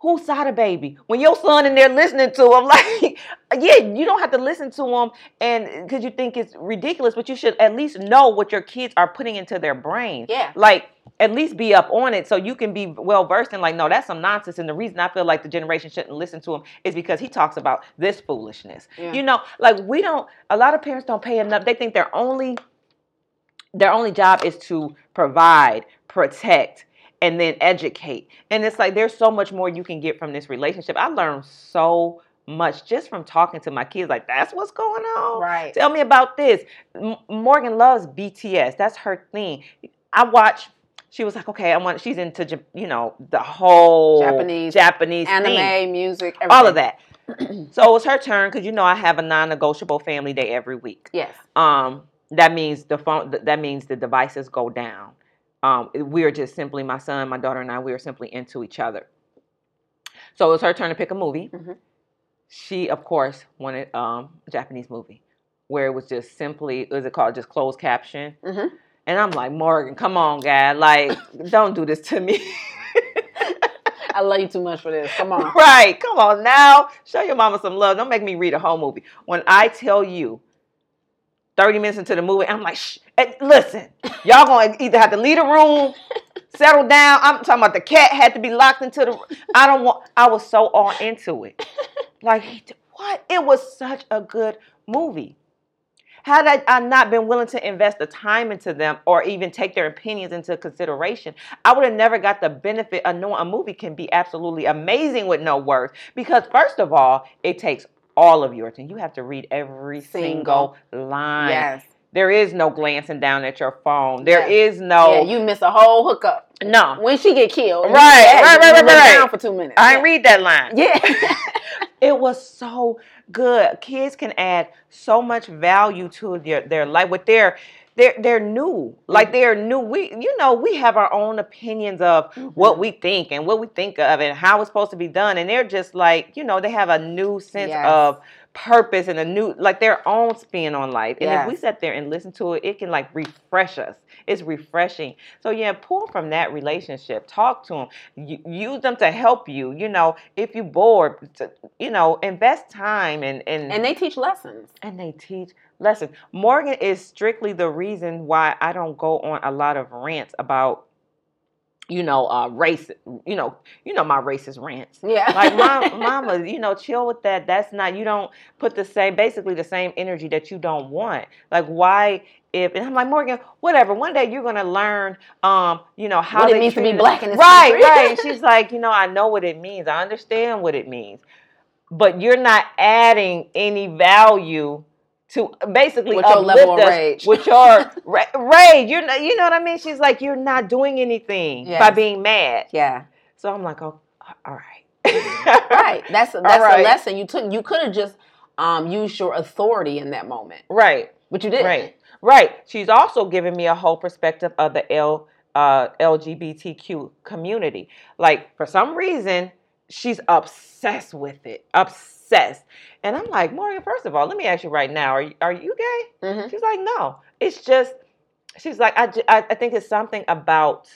whose side of baby when your son in there listening to him like yeah you don't have to listen to him and uh, because you think it's ridiculous but you should at least know what your kids are putting into their brain Yeah. like at least be up on it so you can be well versed in like no that's some nonsense and the reason i feel like the generation shouldn't listen to him is because he talks about this foolishness Yeah. you know like we don't a lot of parents don't pay enough they think their only their only job is to provide protect and then educate and it's like there's so much more you can get from this relationship i learned so much just from talking to my kids like that's what's going on Right. Tell me about this. M- Morgan loves BTS. That's her thing. I watch. She was like, okay, I want. She's into, you know, the whole Japanese, Japanese Anime, thing, music, all of that. so it was her turn because you know I have a non-negotiable family day every week. Yes. Um, that means the phone. That means the devices go down. Um, we are just simply my son, my daughter, and I. We are simply into each other. So it was her turn to pick a movie. Mhm. She, of course, wanted um, a Japanese movie where it was just simply, what is it called, just closed caption. hmm And I'm like, Morgan, come on, guy, like, don't do this to me. I love you too much for this. Come on. right, come on now, show your mama some love. Don't make me read a whole movie. When I tell you, 30 minutes into the movie, I'm like, shh, and listen, y'all gonna either have to leave the room, settle down. I'm talking about the cat had to be locked into the. I don't want. I was so all into it. Like what? It was such a good movie. Had I, I not been willing to invest the time into them or even take their opinions into consideration, I would have never got the benefit of knowing a movie can be absolutely amazing with no words. Because first of all, it takes all of your attention. You have to read every single, line. Yes. There is no glancing down at your phone. There Yes. is no Yeah, you miss a whole hookup no. when she get killed. Right, right, right, right, right. Down for two minutes. I ain't read that line. Yeah. It was so good. Kids can add so much value to their, their life with their they're they're new. Like mm. they're new. We you know, we have our own opinions of what mm-hmm. we think and what we think of and how it's supposed to be done. And they're just like, you know, they have a new sense Yes. of purpose and a new like their own spin on life. And if we Yes. sit there and listen to it, it can like refresh us. It's refreshing. So yeah, pull from that relationship. Talk to them. use them to help you. You know, if you bored, to, you know, invest time and and and they teach lessons. and they teach lessons. Morgan is strictly the reason why I don't go on a lot of rants about, you know, uh, race. You know, you know my racist rants. Yeah. Like, mom, mama, you know, chill with that. That's not. You don't put the same, basically the same energy that you don't want. Like, why? If and I'm like Morgan, whatever. One day you're gonna learn, um, you know how What it means to be black in this right, country. right. And she's like, you know, I know what it means. I understand what it means, but you're not adding any value to basically With your uplift level of rage. with your ra- rage. You're not, you know what I mean? She's like, you're not doing anything by being mad. Yeah. So I'm like, oh, all right. Right. That's that's right. the lesson you took. You could have just um, used your authority in that moment, Right. but you didn't. Right. Right. She's also giving me a whole perspective of the L uh, LGBTQ community. Like for some reason, she's obsessed with it. Obsessed. And I'm like, Morgan, first of all, let me ask you right now, are you, are you gay? hmm She's like, no. It's just, she's like, I, I, I think it's something about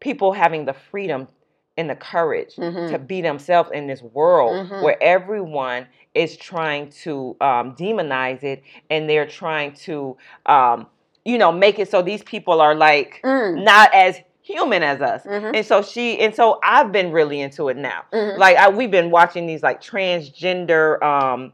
people having the freedom and the courage Mhm. to be themselves in this world Mhm. where everyone is trying to um, demonize it and they're trying to, um, you know, make it so these people are like Mm. not as human as us. Mhm. And so she, and so I've been really into it now. Mhm. Like I, we've been watching these like transgender um,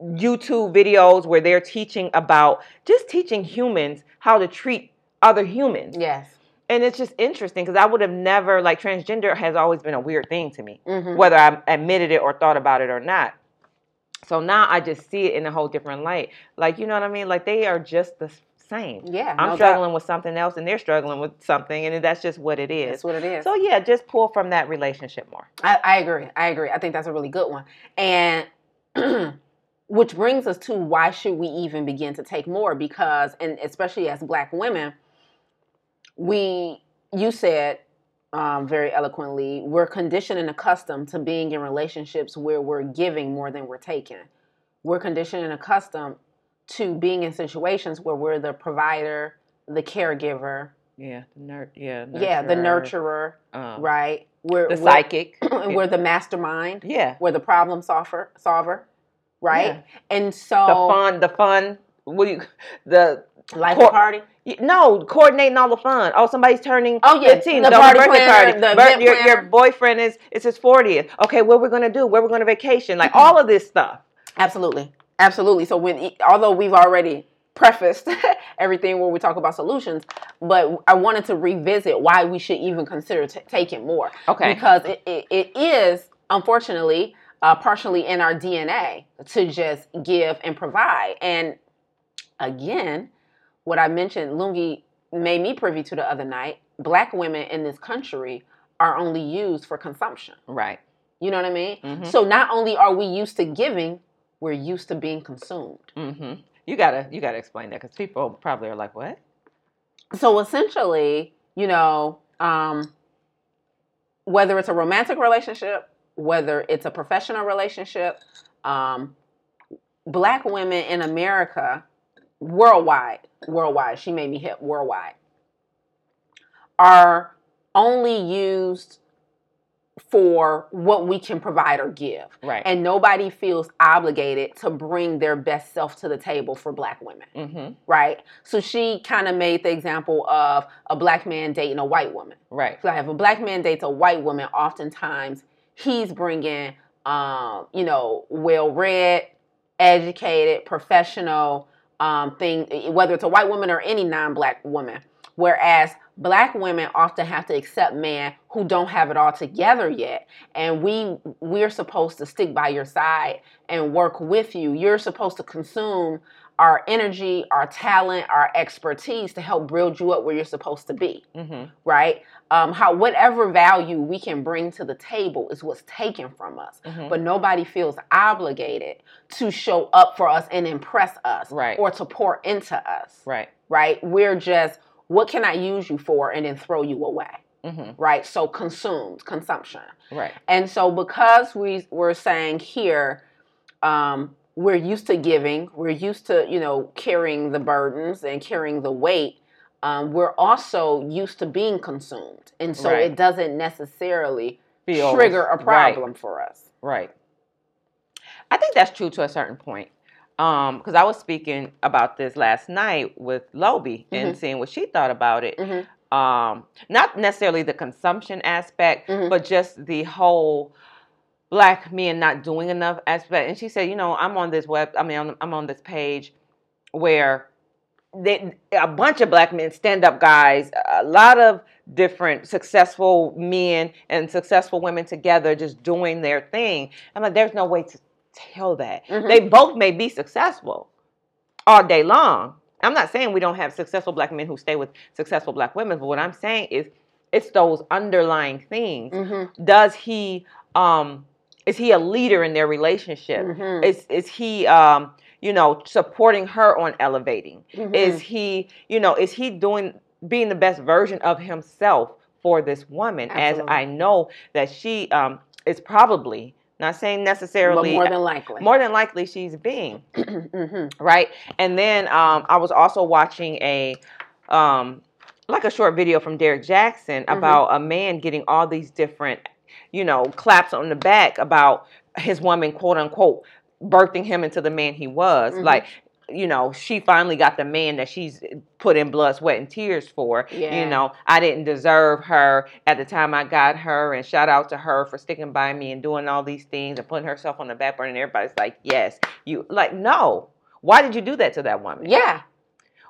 YouTube videos where they're teaching about just teaching humans how to treat other humans. Yes. And it's just interesting because I would have never like transgender has always been a weird thing to me, Mhm. whether I admitted it or thought about it or not. So now I just see it in a whole different light. Like you know what I mean? Like they are just the same. Yeah. I'm no doubt. struggling with something else and they're struggling with something, and that's just what it is. That's what it is. So yeah, just pull from that relationship more. I, I agree. I agree. I think that's a really good one. And which brings us to why should we even begin to take more? Because, and especially as Black women, we, you said um, very eloquently, we're conditioned and accustomed to being in relationships where we're giving more than we're taking. We're conditioned and accustomed to being in situations where we're the provider, the caregiver, Yeah, the nerd. Yeah, yeah, the nurturer, um, right? We're The we're- psychic. we're the mastermind. yeah, We're the problem solver, solver, right? Yeah. And so the fun, the fun. What do you? The like Cor- the party. no coordinating all the fun. Oh, somebody's turning. Oh, yeah, 15. the party birthday planner, party. the your, your boyfriend is it's his 40th. Okay, what we're gonna do? Where we're gonna vacation? Like Mm-hmm. all of this stuff. Absolutely, absolutely. So when, although we've already prefaced everything where we talk about solutions, but I wanted to revisit why we should even consider t- taking more. Okay. Because it, it, it is unfortunately uh, partially in our DNA to just give and provide. And again, what I mentioned, Lungi made me privy to the other night. Black women in this country are only used for consumption. Right. You know what I mean? Mhm. So not only are we used to giving, we're used to being consumed. hmm You gotta you gotta explain that because people probably are like, what? So essentially, you know, um, whether it's a romantic relationship, whether it's a professional relationship, um, black women in America, worldwide, worldwide, she made me hit worldwide, are only used for what we can provide or give. Right. And nobody feels obligated to bring their best self to the table for black women hmm right? So she kind of made the example of a black man dating a white woman. Right. So if a black man dates a white woman, oftentimes he's bringing, um, you know, well-read, educated, professional um, thing, whether it's a white woman or any non-black woman. Whereas black women often have to accept men who don't have it all together yet, and we we're supposed to stick by your side and work with you. You're supposed to consume our energy, our talent, our expertise to help build you up where you're supposed to be hmm right? Um, how whatever value we can bring to the table is what's taken from us, hmm but nobody feels obligated to show up for us and impress us, Right. Or to pour into us, Right. right? We're just, what can I use you for, and then throw you away, hmm right? So consumed, consumption, Right. and so because we we're saying here, um, we're used to giving, we're used to you know carrying the burdens and carrying the weight. Um, we're also used to being consumed, and so Right. it doesn't necessarily Feels- trigger a right. problem for us. Right. I think that's true to a certain point. Um, because I was speaking about this last night with Lobi and Mhm. seeing what she thought about it. Mhm. Um, not necessarily the consumption aspect, Mhm. but just the whole black men not doing enough aspect. And she said, you know, I'm on this web. I mean, I'm, I'm on this page where they, a bunch of black men, stand up guys, a lot of different successful men and successful women together just doing their thing. I'm like, there's no way to, tell that. Mhm. They both may be successful all day long. I'm not saying we don't have successful black men who stay with successful black women, but what I'm saying is it's those underlying things. Mhm. Does he um is he a leader in their relationship? Mhm. Is is he um you know supporting her on elevating? Mhm. Is he you know is he doing being the best version of himself for this woman as I know that she um is probably not saying necessarily. but more than likely. more than likely she's being Mhm. right and then um i was also watching a um like a short video from derrick jaxn Mhm. about a man getting all these different you know claps on the back about his woman quote unquote birthing him into the man he was Mhm. like you know she finally got the man that she's put in blood sweat and tears for Yeah. you know. I didn't deserve her at the time i got her and shout out to her for sticking by me and doing all these things and putting herself on the back burner and everybody's like yes you like no. Why did you do that to that woman? Yeah.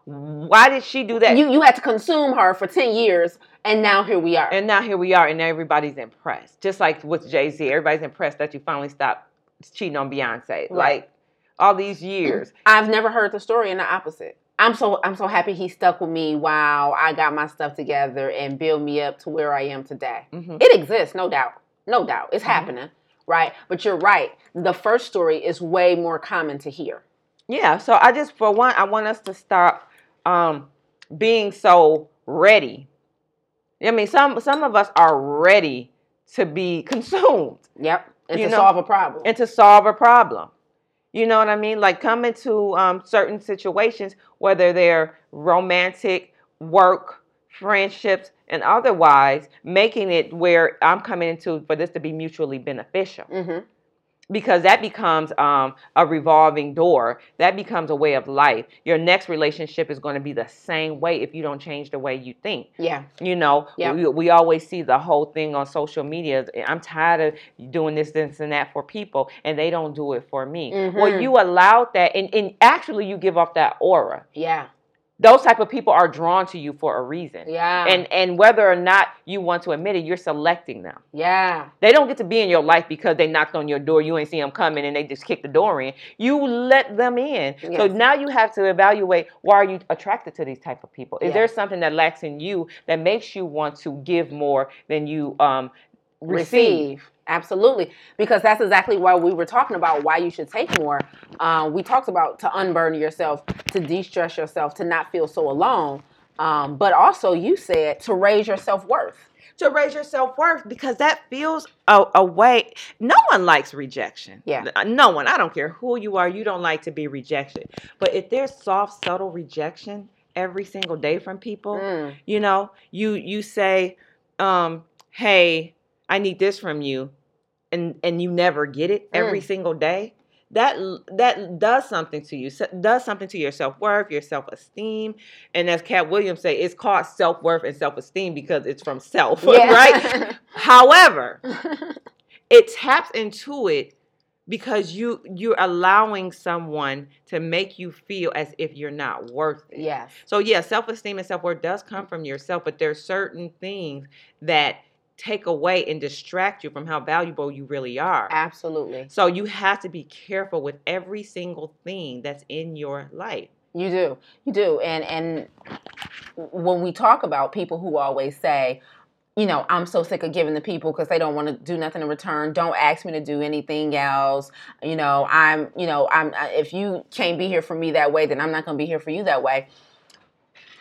why did she do that? You you had to consume her for 10 years and now here we are. and now here we are and everybody's impressed. Just like with jay-z everybody's impressed that you finally stopped cheating on beyonce. Like all these years I've never heard the story in the opposite. I'm so I'm so happy he stuck with me while I got my stuff together and built me up to where I am today. Mhm. It exists, no doubt. No doubt. It's Mhm. happening. Right? But you're right. The first story is way more common to hear. Yeah, so I just for one, I want us to stop um being so ready. I mean, some some of us are ready to be consumed Yep. And You to know- solve a problem. and to solve a problem. You know what I mean? Like come into um, certain situations, whether they're romantic, work, friendships, and otherwise, making it where I'm coming into for this to be mutually beneficial. hmm because that becomes um, a revolving door. That becomes a way of life. Your next relationship is going to be the same way if you don't change the way you think. Yeah. You know, Yeah. we, we always see the whole thing on social media. I'm tired of doing this, this, and that for people, and they don't do it for me. Well, Mhm. you allowed that, and, and actually, you give off that aura. Yeah. Those type of people are drawn to you for a reason. Yeah. And and whether or not you want to admit it, you're selecting them. yeah. They don't get to be in your life because they knocked on your door. You ain't see them coming, and they just kicked the door in. You let them in. So now you have to evaluate why are you attracted to these type of people? Is Yeah. there something that lacks in you that makes you want to give more than you um, receive? Absolutely, because that's exactly why we were talking about why you should take more. Uh, we talked about to unburden yourself, to de-stress yourself, to not feel so alone. Um, but also, you said to raise your self worth. To raise your self worth because that feels a, a way. No one likes rejection. Yeah. No one. I don't care who you are. You don't like to be rejected. But if there's soft, subtle rejection every single day from people, Mm, you know you you say um hey i need this from you and and you never get it every mm. single day that that does something to you does something to your self-worth your self-esteem and as katt williams say it's called self-worth and self-esteem because it's from self right? However it taps into it because you you're allowing someone to make you feel as if you're not worth it. Yes. so yeah, self-esteem and self-worth does come from yourself, but there's certain things that take away and distract you from how valuable you really are. Absolutely. So you have to be careful with every single thing that's in your life. You do. You do. And and when we talk about people who always say, you know, I'm so sick of giving to people because they don't want to do nothing in return. Don't ask me to do anything else. You know, I'm, you know, I'm uh, if you can't be here for me that way, then I'm not going to be here for you that way.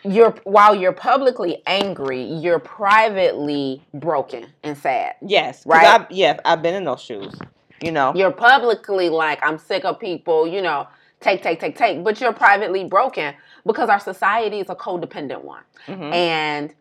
You're while you're publicly angry, you're privately broken and sad. Yes, Right. I've, yeah, I've been in those shoes. You know, You're publicly like, I'm sick of people, you know, take, take, take, take. But you're privately broken because our society is a codependent one. Mhm. And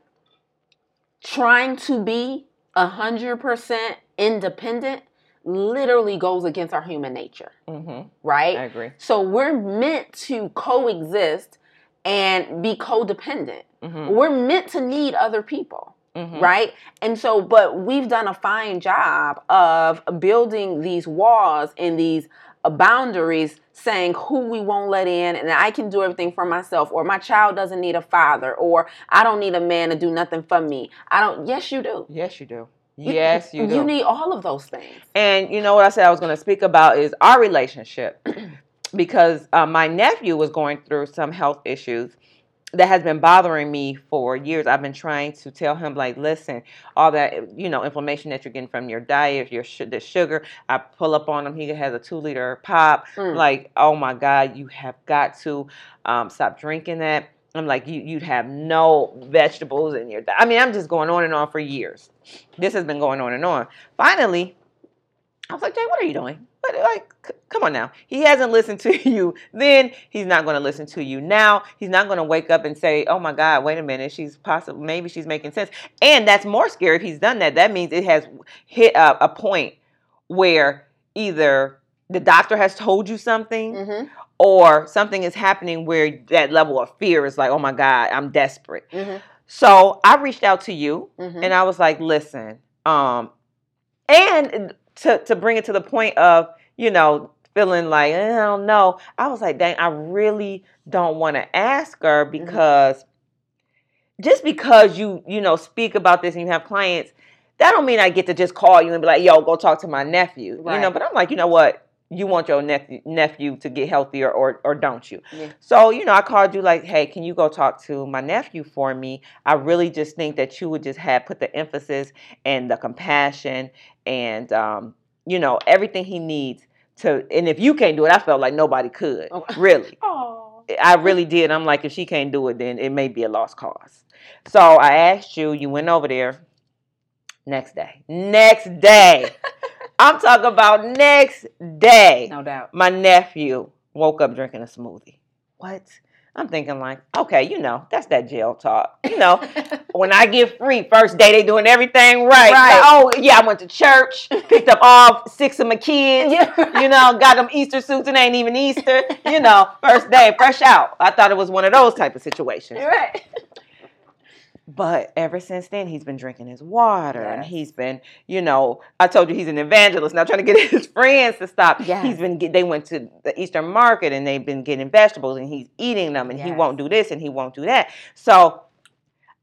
trying to be a 100% independent literally goes against our human nature, Mhm. right? I agree. So we're meant to coexist and be codependent. Mhm. We're meant to need other people Mhm. right? And so, but we've done a fine job of building these walls and these uh, boundaries, saying who we won't let in, and I can do everything for myself, or my child doesn't need a father, or I don't need a man to do nothing for me. I don't. Yes, you do. Yes, you do. Yes, you do. You need all of those things. And you know what I said I was going to speak about is our relationship because uh, my nephew was going through some health issues that has been bothering me for years. I've been trying to tell him like, listen, all that you know inflammation that you're getting from your diet, your sh- the sugar. I pull up on him. He has a two liter pop. Mm. Like, oh my God, you have got to um, stop drinking that. I'm like, you you'd have no vegetables in your diet. I mean, I'm just going on and on for years. This has been going on and on. Finally, I was like, Jay, what are you doing? But like, c- come on now. He hasn't listened to you. Then he's not going to listen to you. Now he's not going to wake up and say, "Oh my God, wait a minute, she's possible. Maybe she's making sense." And that's more scary if he's done that. That means it has hit a, a point where either the doctor has told you something, Mm-hmm. or something is happening where that level of fear is like, "Oh my God, I'm desperate." Mm-hmm. So I reached out to you Mm-hmm. and I was like, listen, um, and to to bring it to the point of you know feeling like "Eh, I don't know, I was like, dang, I really don't want to ask her because just because you you know speak about this and you have clients, that don't mean I get to just call you and be like, yo, go talk to my nephew, you know. But I'm like, you know what? You want your nephew nephew to get healthier, or or don't you? Yeah. So, you know, I called you like, hey, can you go talk to my nephew for me? I really just think that you would just have put the emphasis and the compassion and, um, you know, everything he needs to. And if you can't do it, I felt like nobody could. Oh. Really. Oh. I really did. I'm like, if she can't do it, then it may be a lost cause. So I asked you, you went over there next day. Next day. I'm talking about next day No doubt. my nephew woke up drinking a smoothie. What? I'm thinking like, okay, you know, that's that jail talk. You know, when I get free, first day they doing everything right. Right. Oh yeah, I went to church, picked up all six of my kids. yeah. You know, got them Easter suits and ain't even Easter. You know, first day, fresh out. I thought it was one of those type of situations. You're right. But ever since then, he's been drinking his water, and he's been, you know, I told you he's an evangelist now, trying to get his friends to stop. Yes. He's been, they went to the Eastern market, and they've been getting vegetables, and he's eating them, and he won't do this, and he won't do that. So,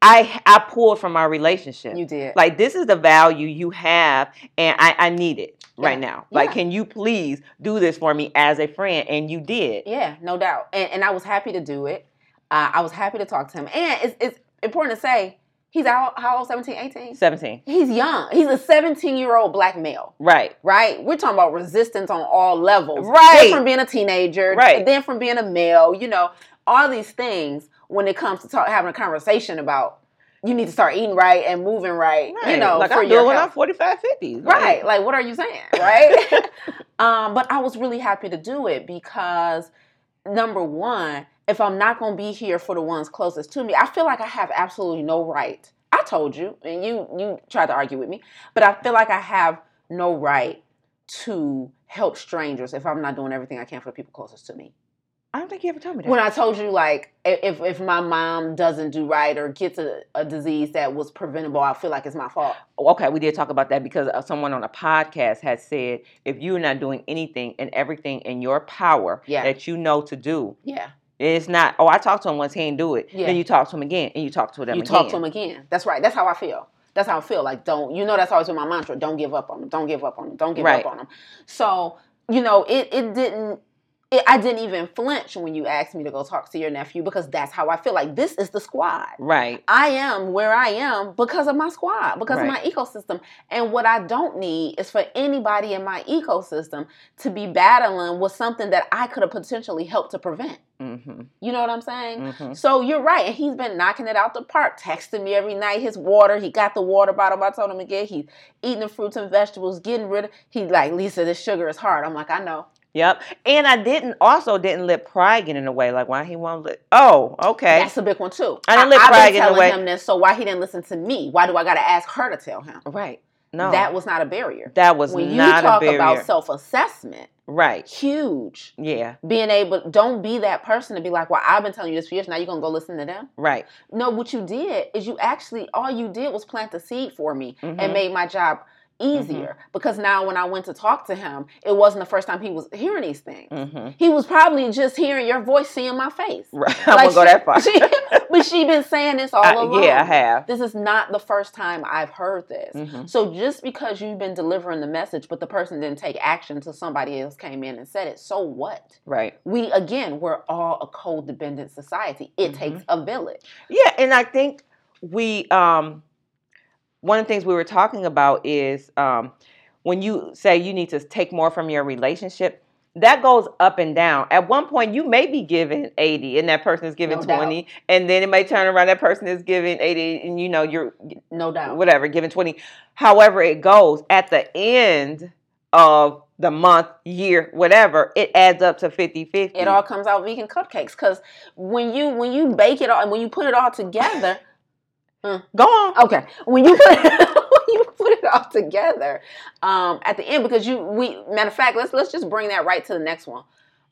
I I pulled from our relationship. You did. Like this is the value you have, and I I need it right now. Like, Yeah. can you please do this for me as a friend? And you did. Yeah, no doubt. And, and I was happy to do it. Uh, I was happy to talk to him. And it's, it's important to say, he's out, how old, 17, 18? Seventeen. He's young. He's a 17 year old black male, Right. right? We're talking about resistance on all levels. Right. Then from being a teenager, Right. then from being a male, you know, all these things when it comes to talk, having a conversation about you need to start eating right and moving right, you know, like for I do your it when. I'm 45, 50. Right. Like, what are you saying? Right. um, but I was really happy to do it because number one, if I'm not going to be here for the ones closest to me, I feel like I have absolutely no right. I told you, and you you tried to argue with me, but I feel like I have no right to help strangers if I'm not doing everything I can for the people closest to me. I don't think you ever told me that. When I told you, like, if if my mom doesn't do right or gets a, a disease that was preventable, I feel like it's my fault. okay, we did talk about that because uh, someone on a podcast had said if you're not doing anything and everything in your power Yeah. that you know to do, Yeah. It's not. Oh, I talked to him once, he didn't do it. Yeah. Then you talk to him again, and you talk to them you again. talk to them again. That's right. That's how I feel. That's how I feel. Like don't you know that's always been my mantra. Don't give up on them. Don't give up on them. Don't give Right. up on them. So you know it it didn't. It, I didn't even flinch when you asked me to go talk to your nephew because that's how I feel. Like this is the squad. Right. I am where I am because of my squad, because of my ecosystem. And what I don't need is for anybody in my ecosystem to be battling with something that I could have potentially helped to prevent. Mm-hmm. You know what I'm saying? Mm-hmm. So you're right, and he's been knocking it out the park, texting me every night. His water, he got the water bottle. I told him to get. He's eating the fruits and vegetables, getting rid of. He like Lisa, this sugar is hard. I'm like, I know. Yep. And I didn't also didn't let pride get in the way. Like why he won't let. Oh, okay. That's a big one too. I didn't let I've pride get in the way. him this, so why he didn't listen to me? Why do I got to ask her to tell him? Right. No. That was not a barrier. that was a barrier. when you talk a barrier. about self-assessment, right. huge. Yeah. Being able, don't be that person to be like, well, I've been telling you this for years. Now you're gonna go listen to them. Right. No, what you did is you actually all you did was plant the seed for me Mhm. and made my job easier because now when I went to talk to him, it wasn't the first time he was hearing these things. hmm He was probably just hearing your voice, seeing my face. Right. I won't go that far. She, but she been saying this all I- along. yeah, I have. This is not the first time I've heard this. Mhm. So just because you've been delivering the message, but the person didn't take action until somebody else came in and said it, so what? Right. We again, we're all a codependent society. It Mhm. takes a village. Yeah, and I think we um one of the things we were talking about is um when you say you need to take more from your relationship, that goes up and down. At one point you may be giving 80 and that person is giving No doubt. 20 and then it may turn around that person is giving 80 and you know you're No doubt. whatever, giving 20. However it goes, at the end of the month, year, whatever, it adds up to 50-50. It all comes out vegan cupcakes because when you when you bake it all and when you put it all together, Go on. okay, when you put when you put it all together, um, at the end because you we matter of fact, let's let's just bring that right to the next one.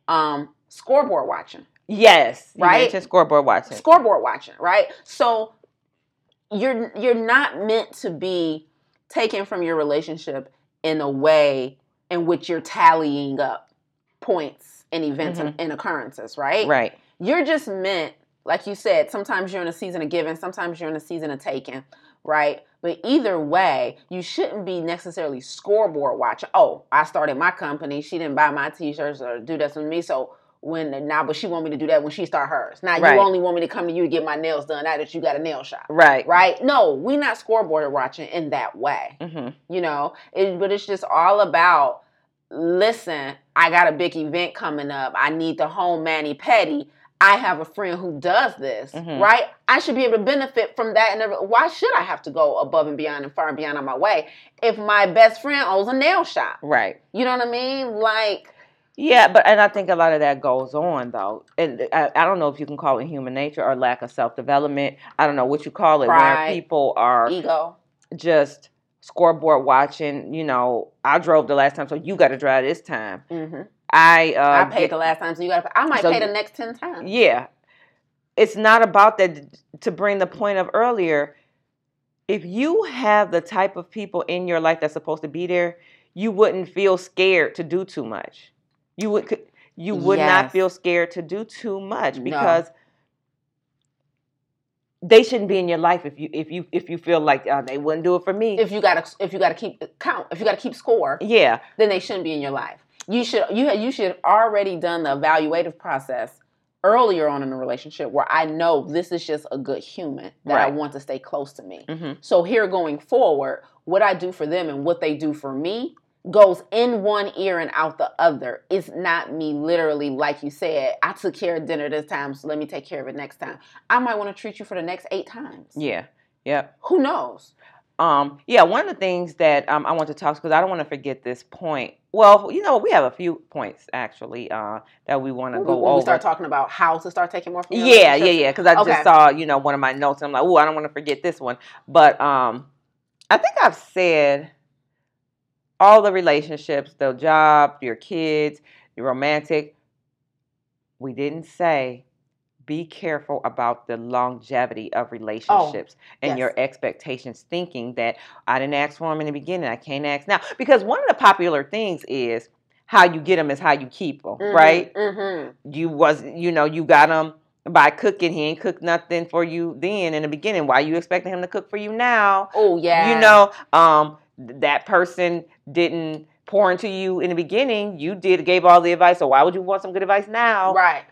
Um, scoreboard watching. Yes. Right? scoreboard watching. scoreboard watching, right? So you're you're not meant to be taken from your relationship in a way in which you're tallying up points and events and, and occurrences, right? right. You're just meant, like you said, sometimes you're in a season of giving, sometimes you're in a season of taking, right? But either way, you shouldn't be necessarily scoreboard watching. Oh, I started my company. She didn't buy my t-shirts or do this with me. So when now, but she want me to do that when she start hers. Now Right. you only want me to come to you to get my nails done. Now that you got a nail shop, Right. right? No, we not scoreboard watching in that way hmm you know it, but it's just all about listen i got a big event coming up i need the home mani pedi i have a friend who does this Mhm. right i should be able to benefit from that and why should i have to go above and beyond and far and beyond on my way if my best friend owns a nail shop Right. you know what i mean like Yeah, but and I think a lot of that goes on though, and I, I don't know if you can call it human nature or lack of self development. I don't know what you call it, where people are ego just scoreboard watching. You know, I drove the last time, so you got to drive this time. hmm I uh, i paid get- the last time so you got to i might So- pay the next 10 times Yeah, it's not about that. To bring the point of earlier, if you have the type of people in your life that's supposed to be there, you wouldn't feel scared to do too much. You would could- you would not feel scared to do too much No. because they shouldn't be in your life if you if you if you feel like uh, they wouldn't do it for me. if you gotta if you gotta keep count if you gotta keep score yeah, then they shouldn't be in your life. You should you you should have already done the evaluative process earlier on in the relationship where I know this is just a good human that I want to stay close to me. hmm So here going forward, what I do for them and what they do for me goes in one ear and out the other. It's not me literally like you said, I took care of dinner this time, so let me take care of it next time. I might want to treat you for the next 8 times. yeah, yep. Who knows? Um, yeah, one of the things that um, I want to talk because I don't want to forget this point. Well, you know, we have a few points actually uh, that we want to go when we start talking about how to start taking more from yeah, yeah, yeah. Because I Okay. just saw, you know, one of my notes, and I'm like, oh, I don't want to forget this one. But um, I think I've said all the relationships, the job, your kids, your romantic. We didn't say be careful about the longevity of relationships and yes. your expectations, thinking that I didn't ask for them in the beginning, I can't ask now. Because one of the popular things is how you get them is how you keep them, right? Mm-hmm. you was you know you got him by cooking he ain't cooked nothing for you then in the beginning why you expecting him to cook for you now Oh yeah. you know um th- that person didn't pour into you in the beginning you did gave all the advice so why would you want some good advice now Right.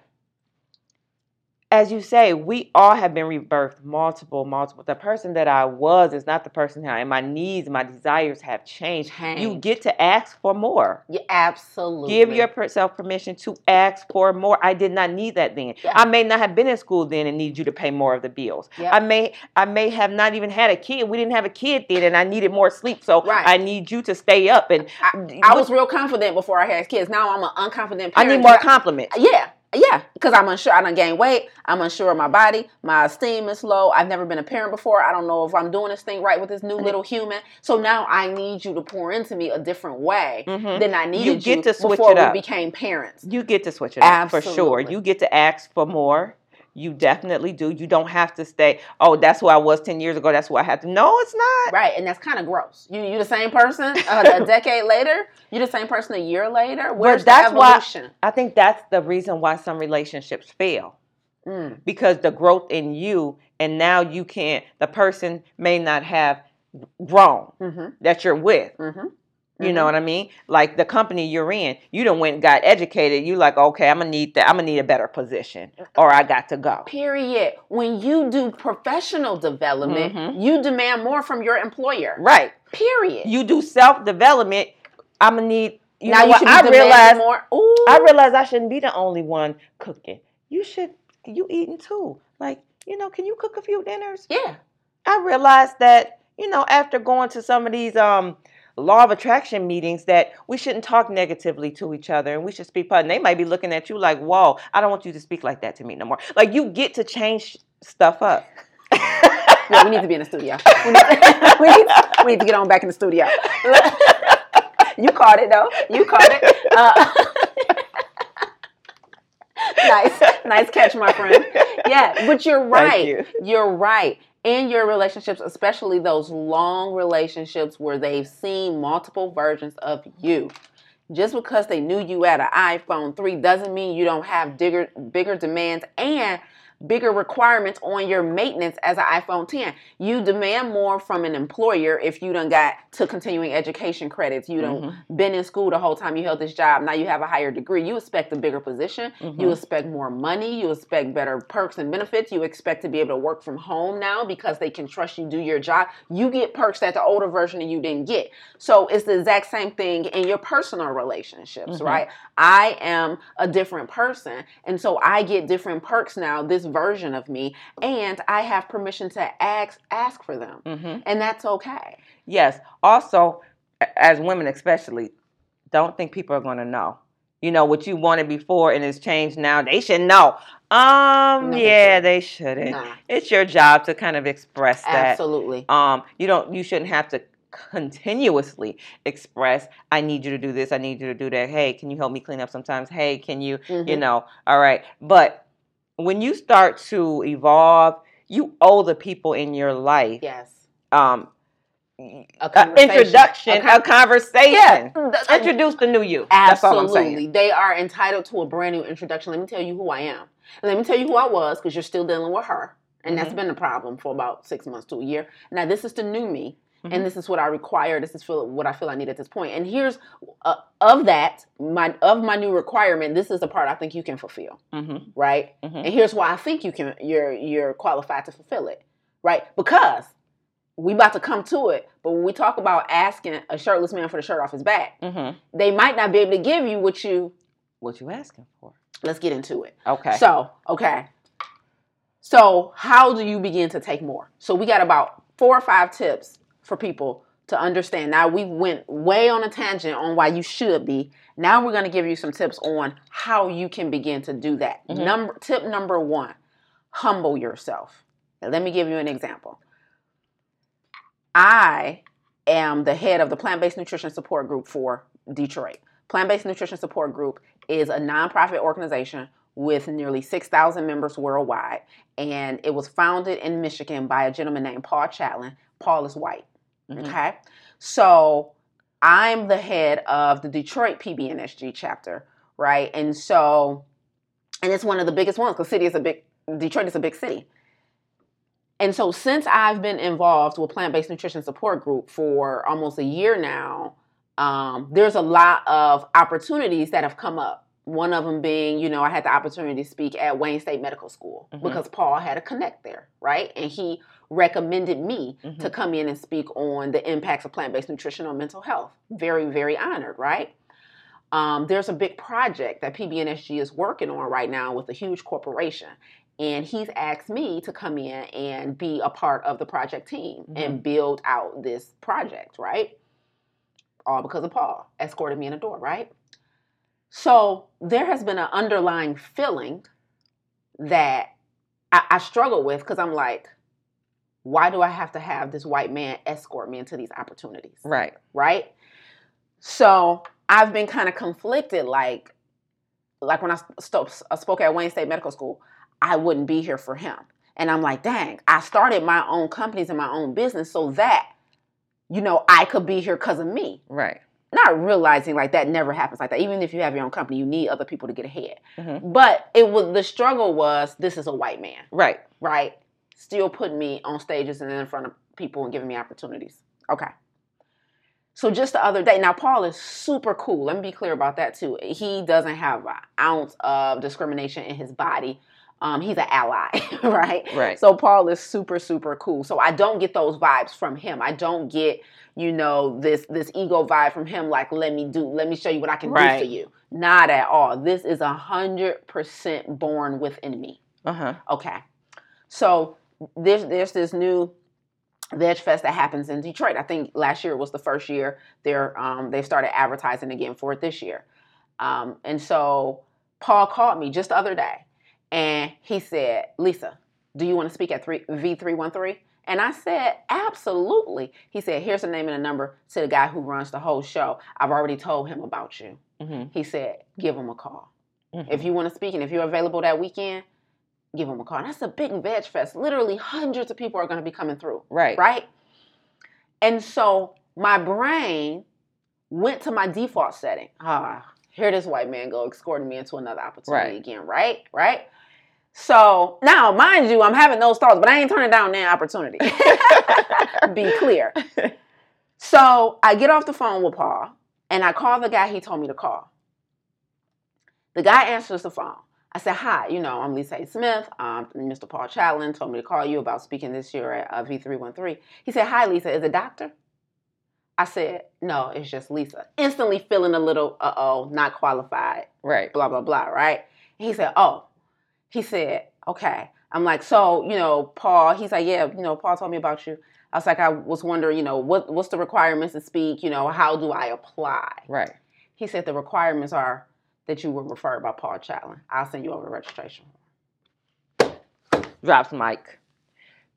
As you say we all have been rebirthed multiple multiple the person that i was is not the person now and my needs my desires have changed you get to ask for more Yeah, absolutely. Give yourself permission to ask for more. I did not need that then. Yeah. I may not have been in school then and need you to pay more of the bills. Yep. I may I may have not even had a kid. We didn't have a kid then and I needed more sleep. So Right. I need you to stay up and I, I was real confident before I had kids. Now I'm an unconfident I need more compliments. Yeah, yeah, because I'm unsure. I don't gain weight. I'm unsure of my body. My esteem is low. I've never been a parent before. I don't know if I'm doing this thing right with this new little human. So now I need you to pour into me a different way Mhm. than I needed you, get to switch before it we up. became parents. You get to switch it up for sure. You get to ask for more. You definitely do. You don't have to stay. Oh, that's who I was ten years ago. That's who I had to. No, it's not. Right, and that's kind of gross. You you the same person uh, a decade later. You the same person a year later. Where's that's the why- evolution? I think that's the reason why some relationships fail Mm, because the growth in you, and now you can't. The person may not have grown mm-hmm, that you're with. mm-hmm. You know what I mean? Like the company you're in, you done went and got educated. You like, okay, I'm gonna need that. I'm gonna need a better position, or I got to go. Period. When you do professional development, Mhm. you demand more from your employer. Right. Period. You do self development. I'm gonna need. You now know you what? I realize. more. Ooh. I realize I shouldn't be the only one cooking. You should. You eating too. Like you know, can you cook a few dinners? yeah. I realized that you know after going to some of these um law of attraction meetings that we shouldn't talk negatively to each other and we should speak positive. They might be looking at you like, "Whoa, I don't want you to speak like that to me no more." Like you get to change stuff up. Yeah, we need to be in the studio. We need to, we need to, we need to get on back in the studio. you caught it though. You caught it. Uh, nice, nice catch, my friend. Yeah, but you're right. you. You're right. In your relationships, especially those long relationships where they've seen multiple versions of you. Just because they knew you at an iPhone 3 doesn't mean you don't have bigger bigger demands and bigger requirements on your maintenance as an iPhone 10. You demand more from an employer if you done got to continuing education credits. You done been in school the whole time you held this job. Now you have a higher degree. You expect a bigger position. You Mhm. expect more money. You expect better perks and benefits. You expect to be able to work from home now because they can trust you do your job. You get perks that the older version of you didn't get. So it's the exact same thing in your personal relationships, Mhm. right? I am a different person. And so I get different perks now, this version of me, and I have permission to ask ask for them. hmm And that's okay. Yes. Also, as women especially, don't think people are going to know. You know what you wanted before and it's changed now. They should know. Um, No, yeah, they shouldn't. Nah, It's your job to kind of express that. absolutely. Um, you don't. You shouldn't have to continuously express. I need you to do this. I need you to do that. Hey, can you help me clean up sometimes? Hey, can you? You Mhm. know. All right. But when you start to evolve, you owe the people in your life. Yes. Um, A a introduction, A con- a conversation. Yeah. Introduce the new you. That's all I'm Absolutely. saying. They are entitled to a brand new introduction. Let me tell you who I am. And let me tell you who I was because you're still dealing with her. And that's Mhm. been the problem for about six months to a year. Now, this is the new me. Mhm. And this is what I require. This is feel, what I feel I need at this point. And here's uh, of that, my of my new requirement. This is the part I think you can fulfill, Mhm, right? mhm. And here's why I think you can. You're you're qualified to fulfill it, right? Because we about to come to it. But when we talk about asking a shirtless man for the shirt off his back, Mhm. they might not be able to give you what you What you asking for? let's get into it Okay. so okay so how do you begin to take more so we got about four or five tips for people to understand now we went way on a tangent on why you should be now we're going to give you some tips on how you can begin to do that Mhm. number tip number one humble yourself now, let me give you an example i am the head of the plant-based nutrition support group for detroit plant-based nutrition support group is a nonprofit organization with nearly 6,000 members worldwide. And it was founded in Michigan by a gentleman named Paul Chatlin. Paul is white. Mhm. Okay. So I'm the head of the Detroit PBNSG chapter, right? And so, and it's one of the biggest ones because city is a big, Detroit is a big city. And so since I've been involved with plant-based nutrition support group for almost a year now, um, there's a lot of opportunities that have come up. One of them being, you know, I had the opportunity to speak at Wayne State Medical School Mhm. because Paul had a connect there, right? And he recommended me Mhm. to come in and speak on the impacts of plant-based nutrition on mental health. Very, very honored, right? Um, there's a big project that PBNSG is working on right now with a huge corporation. And he's asked me to come in and be a part of the project team and build out this project, right? All because of Paul escorted me in the door, right? So there has been an underlying feeling that I, I struggle with because I'm like, why do I have to have this white man escort me into these opportunities? Right. right? So I've been kind of conflicted, like, like when I st- I uh, spoke at Wayne State Medical School, I wouldn't be here for him. And I'm like, dang, I started my own companies and my own business so that, you know, I could be here because of me. Right. Not realizing like that never happens like that. Even if you have your own company, you need other people to get ahead. Mhm. But it was the struggle was this is a white man, Right. right? Still putting me on stages and in front of people and giving me opportunities. Okay. So just the other day, now Paul is super cool. Let me be clear about that too. He doesn't have an ounce of discrimination in his body. Um, he's an ally, right? Right. So Paul is super, super cool. So I don't get those vibes from him. I don't get, you know, this this ego vibe from him. Like, let me do, let me show you what I can do for you. Not at all. This is a hundred percent born within me. Uh huh. Okay. So there's there's this new Veg Fest that happens in Detroit. I think last year was the first year they're um, they started advertising again for it this year. Um, and so Paul called me just the other day and he said, Lisa, do you want to speak at three, V313? And I said, absolutely. He said, here's the name and the number to the guy who runs the whole show. I've already told him about you. hmm He said, give him a call. Mm-hmm. If you want to speak and if you're available that weekend, give him a call. And that's a big veg fest. Literally hundreds of people are going to be coming through, right. right? And so my brain went to my default setting. Ah, here this white man go escorting me into another opportunity Right. again, right? Right? So now, mind you, I'm having those thoughts, but I ain't turning down that opportunity. be clear. So I get off the phone with Paul and I call the guy he told me to call. The guy answers the phone. I said, Hi, you know, I'm Lisa A. Smith. Um, Mr. Paul Chatlin told me to call you about speaking this year at uh, V313. He said, Hi, Lisa, is it doctor? I said, No, it's just Lisa. Instantly feeling a little, uh oh, not qualified, Right. blah, blah, blah, right? He said, Oh, he said, Okay. I'm like, So, you know, Paul, he's like, Yeah, you know, Paul told me about you. I was like, I was wondering, you know, what what's the requirements to speak? You know, how do I apply? Right. He said the requirements are that you were referred by Paul Chatlin. I'll send you over the registration. Form. Drops mic.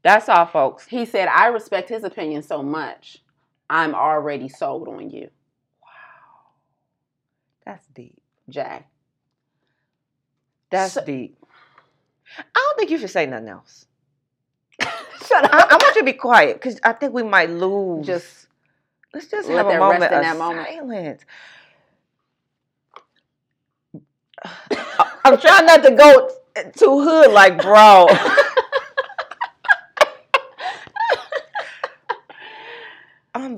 That's all, folks. He said, I respect his opinion so much. I'm already sold on you, Wow. That's deep. Jaye. That's So- deep. I don't think you should say nothing else. Shut I, I want you to be quiet because I think we might lose. Just let's just let have a moment rest in of that moment. silence. I'm trying not to go too hood, like bro. um,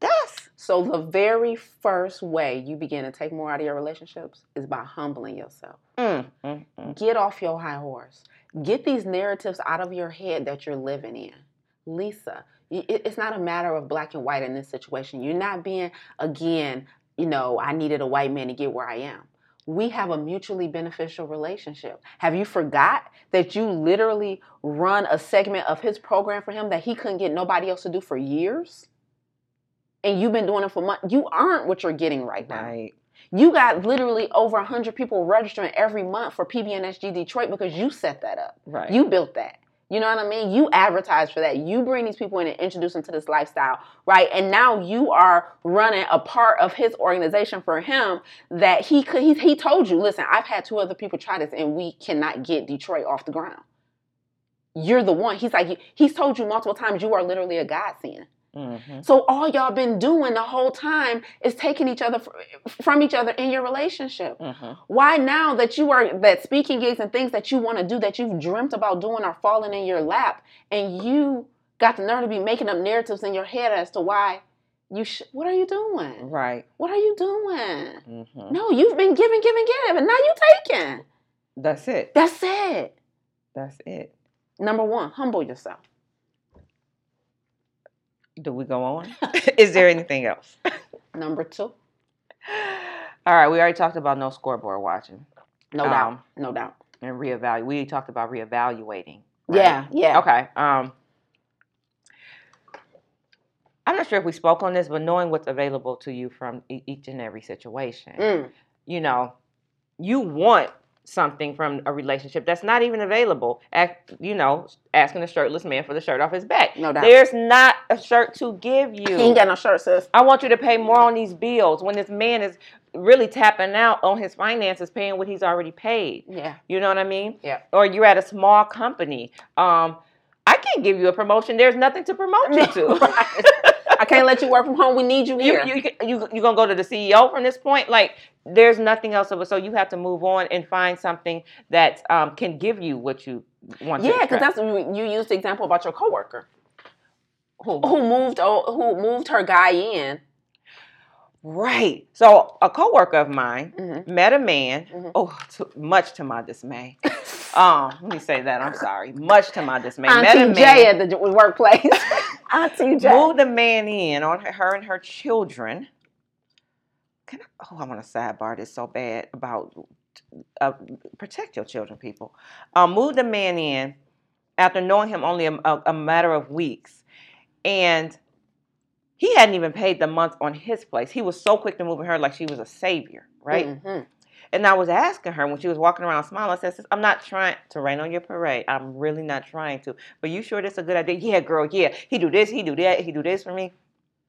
that's so the very first way you begin to take more out of your relationships is by humbling yourself. mm, mm. Get off your high horse. Get these narratives out of your head that you're living in. Lisa, it's not a matter of black and white in this situation. You're not being, again, you know, I needed a white man to get where I am. We have a mutually beneficial relationship. Have you forgot that you literally run a segment of his program for him that he couldn't get nobody else to do for years? And you've been doing it for months. You aren't what you're getting right now. right. You got literally over 100 people registering every month for PBNSG Detroit because you set that up. Right. You built that. You know what I mean? You advertise for that. You bring these people in and introduce them to this lifestyle, right? And now you are running a part of his organization for him that he could. He, he told you, listen, I've had two other people try this and we cannot get Detroit off the ground. You're the one. He's like, he's told you multiple times you are literally a godsend. Hmm So all y'all been doing the whole time is taking each other fr- from each other in your relationship. hmm Why now that you are that speaking gigs and things that you want to do that you've dreamt about doing are falling in your lap, and you got the nerve to be making up narratives in your head as to why you sh- what are you doing? Right. What are you doing? hmm No, you've been giving, giving, giving, and now you taking. That's it. That's it. That's it. Number one, humble yourself. Do we go on? Is there anything else? Number two, All right. We already talked about no scoreboard watching no Um, doubt, no doubt. and reevaluate. We talked about reevaluating. right? Yeah, yeah. Okay. Um, I'm not sure if we spoke on this, but knowing what's available to you from each and every situation, Mm, you know, you want something from a relationship that's not even available. Act, you know, asking a shirtless man for the shirt off his back. No doubt. There's not a shirt to give you. He ain't got no shirt, sis. I want you to pay more on these bills when this man is really tapping out on his finances, paying what he's already paid. Yeah. You know what I mean? Yeah. Or you're at a small company. Um, I can't give you a promotion. There's nothing to promote you to. I can't let you work from home. We need you you here. you you you gonna go to the CEO from this point? Like, there's nothing else of it. So you have to move on and find something that um, can give you what you want. yeah, because that's you used the example about your coworker Who? who moved who moved her guy in. Right. So a coworker of mine Mhm. met a man. Mhm. Oh, to, much to my dismay. Um, let me say that. I'm sorry. Much to my dismay. met a Auntie man. J at the workplace. Auntie J. moved the man in on her, and her children. Can I, oh, I want to sidebar this so bad about uh, protect your children, people. Um, moved the man in after knowing him only a, a, a matter of weeks, and he hadn't even paid the month on his place. He was so quick to move her like she was a savior, right? Mhm. And I was asking her when she was walking around smiling, I said, "Sis, I'm not trying to rain on your parade. I'm really not trying to. But you sure this a good idea? Yeah, girl, yeah. He do this, he do that, he do this for me.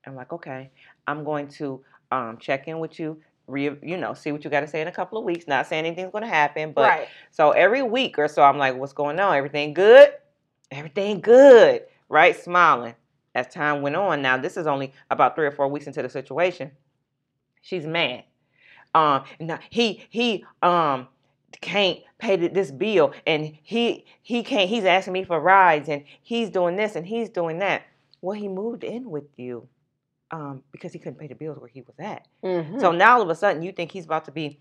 I'm like, okay, I'm going to um, check in with you, re- you know, see what you got to say in a couple of weeks. Not saying anything's going to happen, but right. so every week or so, I'm like, what's going on? Everything good? Everything good, right? Smiling. As time went on, now this is only about three or four weeks into the situation. She's mad. Um, now he he um can't pay this bill, and he he can't. He's asking me for rides, and he's doing this and he's doing that. Well, he moved in with you, um, because he couldn't pay the bills where he was at. Mhm. So now all of a sudden you think he's about to be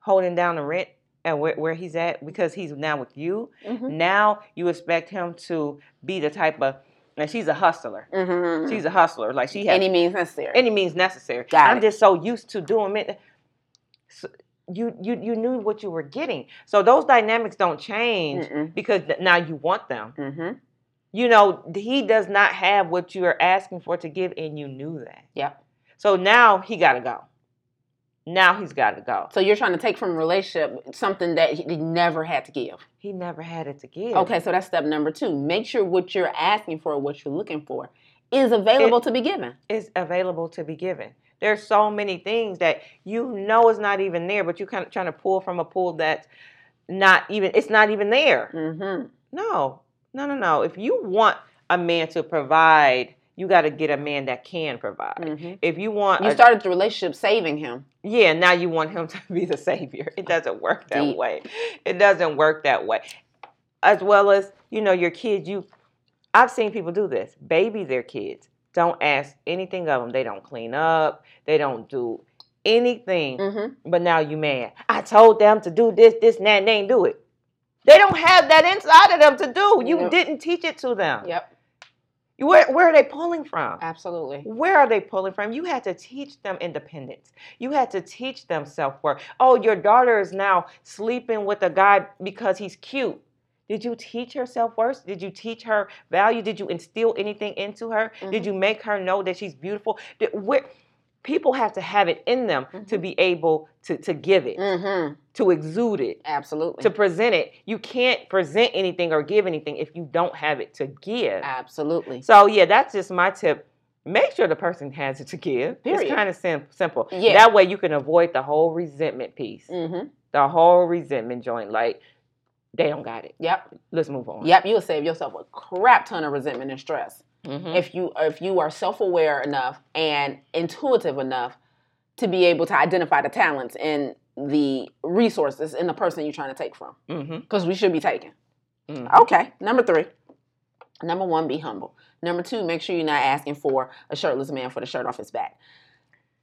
holding down the rent and where, where he's at because he's now with you. Mhm. Now you expect him to be the type of and she's a hustler. Mhm. She's a hustler. Like she has any means necessary. any means necessary. Got I'm it. just so used to doing it. So you you you knew what you were getting. So those dynamics don't change Mm-mm. because now you want them. Mhm. You know, he does not have what you are asking for to give, and you knew that. Yep. So now he got to go. Now he's got to go. So you're trying to take from a relationship something that he never had to give. He never had it to give. Okay, so that's step number two. Make sure what you're asking for, what you're looking for, is available to be given. Is available to be given. There's so many things that you know is not even there, but you're kind of trying to pull from a pool that's not even. It's not even there. Mm-hmm. No, no, no, no. If you want a man to provide, you got to get a man that can provide. Mm-hmm. If you want, You a- started the relationship saving him. yeah, now you want him to be the savior. It doesn't work that Deep. way. It doesn't work that way. As well as you know, your kids. You, I've seen people do this. Baby their kids. Don't ask anything of them. They don't clean up. They don't do anything. Mm-hmm. But now you mad. I told them to do this, this, and that, and they ain't do it. They don't have that inside of them to do. You Yep. didn't teach it to them. Yep, Where, where are they pulling from? absolutely. Where are they pulling from? You had to teach them independence. You had to teach them self worth. Oh, your daughter is now sleeping with a guy because he's cute. Did you teach her self worth? Did you teach her value? Did you instill anything into her? Did Mhm. you make her know that she's beautiful? Did, where, people have to have it in them to Mhm. be able to, to give it, Mm-hmm. to exude it, Absolutely. to present it. You can't present anything or give anything if you don't have it to give. Absolutely. So yeah, that's just my tip. Make sure the person has it to give. Period. It's kind of sim- simple. Yeah. That way you can avoid the whole resentment piece, Mm-hmm. the whole resentment joint. Like they don't got it. Yep. Let's move on. Yep. You'll save yourself a crap ton of resentment and stress Mhm. if you if you are self aware enough and intuitive enough to be able to identify the talents and the resources in the person you're trying to take from. Because we should be taken. Mhm. Okay. Number three. Number one, be humble. Number two, make sure you're not asking for a shirtless man for the shirt off his back.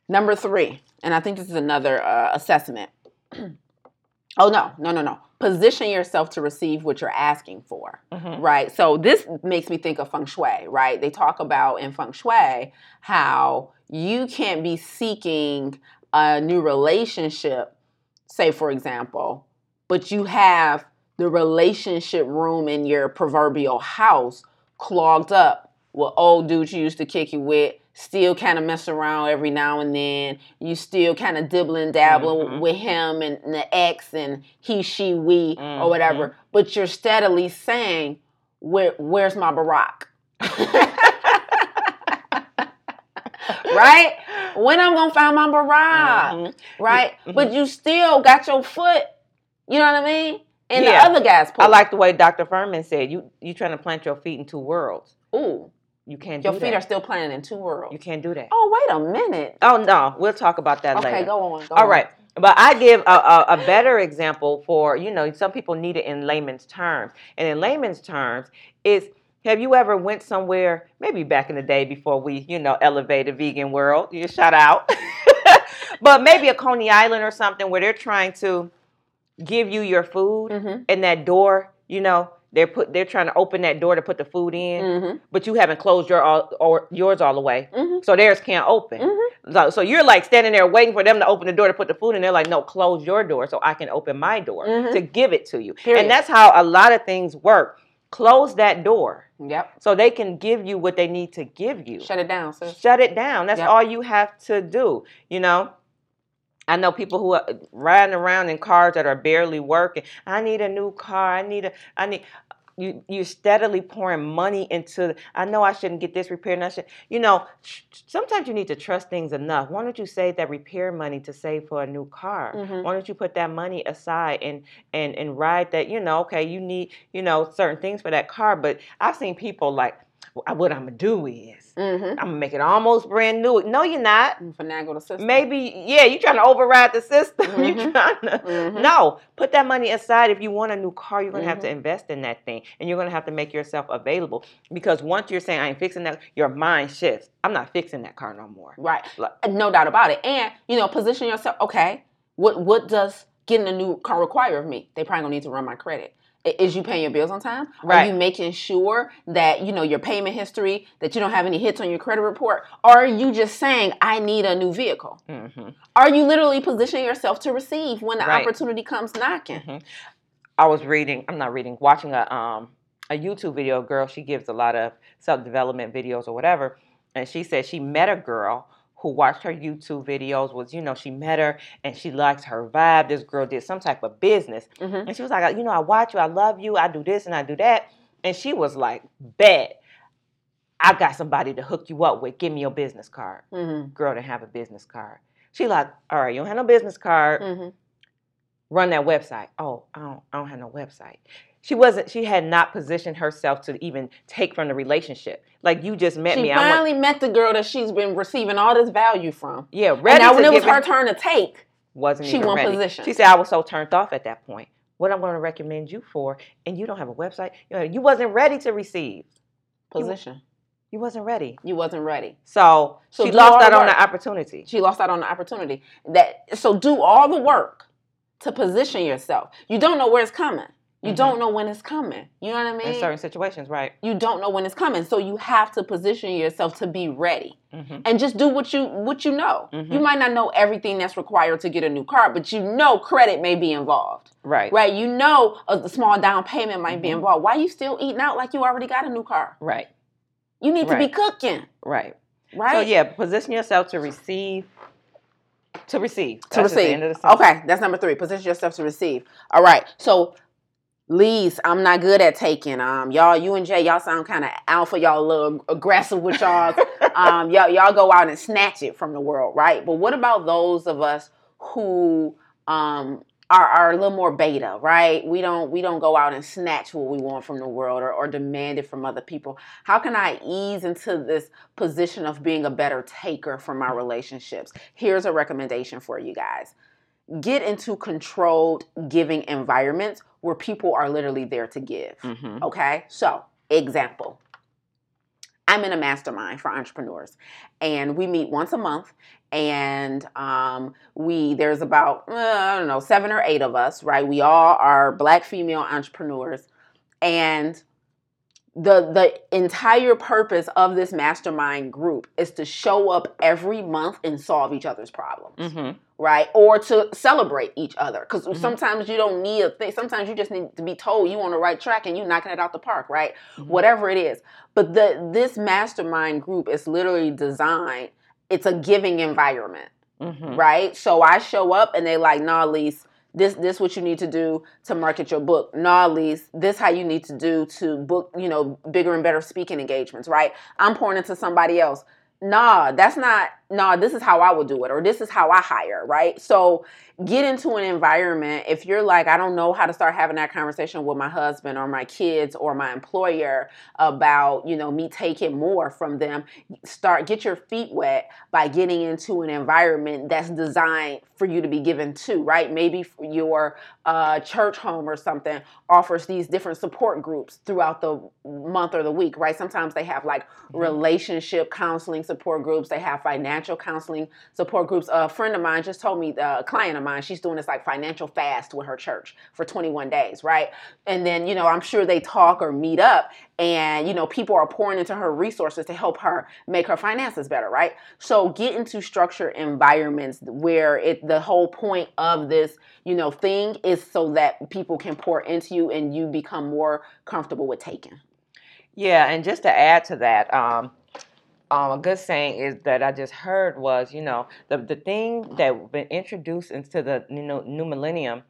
Number three, and I think this is another uh, assessment. oh no, no, no, no. Position yourself to receive what you're asking for. Mhm. Right. So this makes me think of feng shui, right? They talk about in feng shui how you can't be seeking a new relationship, say for example, but you have the relationship room in your proverbial house clogged up with old dudes you used to kick you with, still kind of mess around every now and then. You still kind of dibbling dabbling Mhm. with him and the ex and he, she, we, Mhm. or whatever. But you're steadily saying, Where, "Where's my Barack?" right? When I'm gonna find my Barack? Mhm. Right? Mhm. But you still got your foot. You know what I mean? And Yeah. the other guy's. I like the way Dr. Fuhrman said, "You you trying to plant your feet in two worlds. Ooh, You can't do that. your feet that. are still planted in two worlds. you can't do that. Oh, wait a minute. Oh no, we'll talk about that Okay, later. go on. Go All on. right. But I give a, a, a better example for, you know, some people need it in layman's terms. And in layman's terms, is have you ever went somewhere, maybe back in the day before we, you know, elevated vegan world, you shout out. but maybe a Coney Island or something where they're trying to give you your food Mm-hmm. and that door, you know, they're put they're trying to open that door to put the food in, Mm-hmm. but you haven't closed your all or yours all the way. Mm-hmm. So theirs can't open. Mm-hmm. So, so you're like standing there waiting for them to open the door to put the food in. They're like, no, close your door so I can open my door Mhm. to give it to you. Period. And that's how a lot of things work. Close that door Yep. so they can give you what they need to give you. Shut it down, sis. Shut it down. That's Yep. all you have to do. You know, I know people who are riding around in cars that are barely working. I need a new car. I need a. I need. You you steadily pouring money into. I know I shouldn't get this repaired. And I should. You know, sometimes you need to trust things enough. Why don't you save that repair money to save for a new car? Mhm. Why don't you put that money aside and and and ride that? You know, okay, you need you know certain things for that car, but I've seen people like, "Well, what I'm gonna do is. Mm-hmm. I'm gonna make it almost brand new. No, you're not. Finagle the system. Maybe, yeah, you're trying to override the system. Mhm. You're trying to. Mhm. No, put that money aside. If you want a new car, you're gonna have to Mhm. invest in that thing, and you're gonna have to make yourself available. Because once you're saying I ain't fixing that, your mind shifts. I'm not fixing that car no more. Right. Like- No doubt about it. And you know, position yourself. Okay, what what does getting a new car require of me? They probably gonna need to run my credit. Is you paying your bills on time? Are Right. you making sure that you know your payment history, that you don't have any hits on your credit report? Or are you just saying I need a new vehicle? hmm Are you literally positioning yourself to receive when the Right. opportunity comes knocking? hmm I was reading. I'm not reading. Watching a um a YouTube video. A girl. She gives a lot of self development videos or whatever, and she said she met a girl who watched her YouTube videos. Was you know she met her and she liked her vibe. This girl did some type of business, hmm and she was like, you know, I watch you. I love you. I do this and I do that. And she was like, bet. I got somebody to hook you up with. Give me your business card. hmm Girl didn't have a business card. She like, all right, you don't have no business card hmm run that website. Oh, I don't, I don't have no website. She wasn't. She had not positioned herself to even take from the relationship. Like you just met She me. I want, finally met the girl that she's been receiving all this value from. yeah, And ready now to when it was her turn to take, wasn't she won position. She said I was so turned off at that point. What I'm going to recommend you for, and you don't have a website. You, know, you wasn't ready to receive. position. You wasn't ready. You wasn't ready. So, So she lost out on the opportunity. She lost out on the opportunity. That so do all the work to position yourself. You don't know where it's coming. You Mhm. don't know when it's coming. You know what I mean? In certain situations, right? you don't know when it's coming. So you have to position yourself to be ready. hmm And just do what you what you know. Mhm. You might not know everything that's required to get a new car, but you know credit may be involved. Right. Right? You know a, small down payment might be Mhm. involved. Why are you still eating out like you already got a new car? Right. You need to be cooking, Right. right? So yeah, position yourself to receive. To receive. to That's receive. end of the. Okay, that's number three. Position yourself to receive. All right. So leads, I'm not good at taking. Um, y'all, you and Jaye, y'all sound kind of alpha. Y'all a little aggressive with y'all. um, y'all, y'all go out and snatch it from the world, right? But what about those of us who um are, are a little more beta, right? We don't we don't go out and snatch what we want from the world or, or demand it from other people. How can I ease into this position of being a better taker for my relationships? Here's a recommendation for you guys. Get into controlled giving environments where people are literally there to give. Mhm. Okay, so example. I'm in a mastermind for entrepreneurs, and we meet once a month. And um, we there's about uh, I don't know seven or eight of us, right? We all are black female entrepreneurs, and the the entire purpose of this mastermind group is to show up every month and solve each other's problems Mm-hmm. right or to celebrate each other because Mhm. sometimes you don't need a thing sometimes you just need to be told you on the right track and you're knocking it out the park right Mhm. whatever it is but the this mastermind group is literally designed it's a giving environment Mm-hmm. right? So I show up and they like, nah, Lise, this this what you need to do to market your book. Nah, Lise, this how you need to do to book, you know, bigger and better speaking engagements, right? I'm pouring into somebody else. Nah, that's not nah, this is how I would do it, or this is how I hire, right? So get into an environment if you're like, I don't know how to start having that conversation with my husband or my kids or my employer about, you know, me taking more from them, start get your feet wet by getting into an environment that's designed for you to be given to, right? Maybe your uh, church home or something offers these different support groups throughout the month or the week, right? Sometimes they have like relationship counseling support groups, they have financial counseling support groups. A friend of mine just told me, uh, a client of she's doing this like financial fast with her church for 21 days, right? And then, you know, I'm sure they talk or meet up and, you know, people are pouring into her resources to help her make her finances better, right? So get into structured environments where it the whole point of this, you know, thing is so that people can pour into you and you become more comfortable with taking. Yeah, and just to add to that, um, um, a good saying is that I just heard was, you know, the the thing that been introduced into the you know new millennium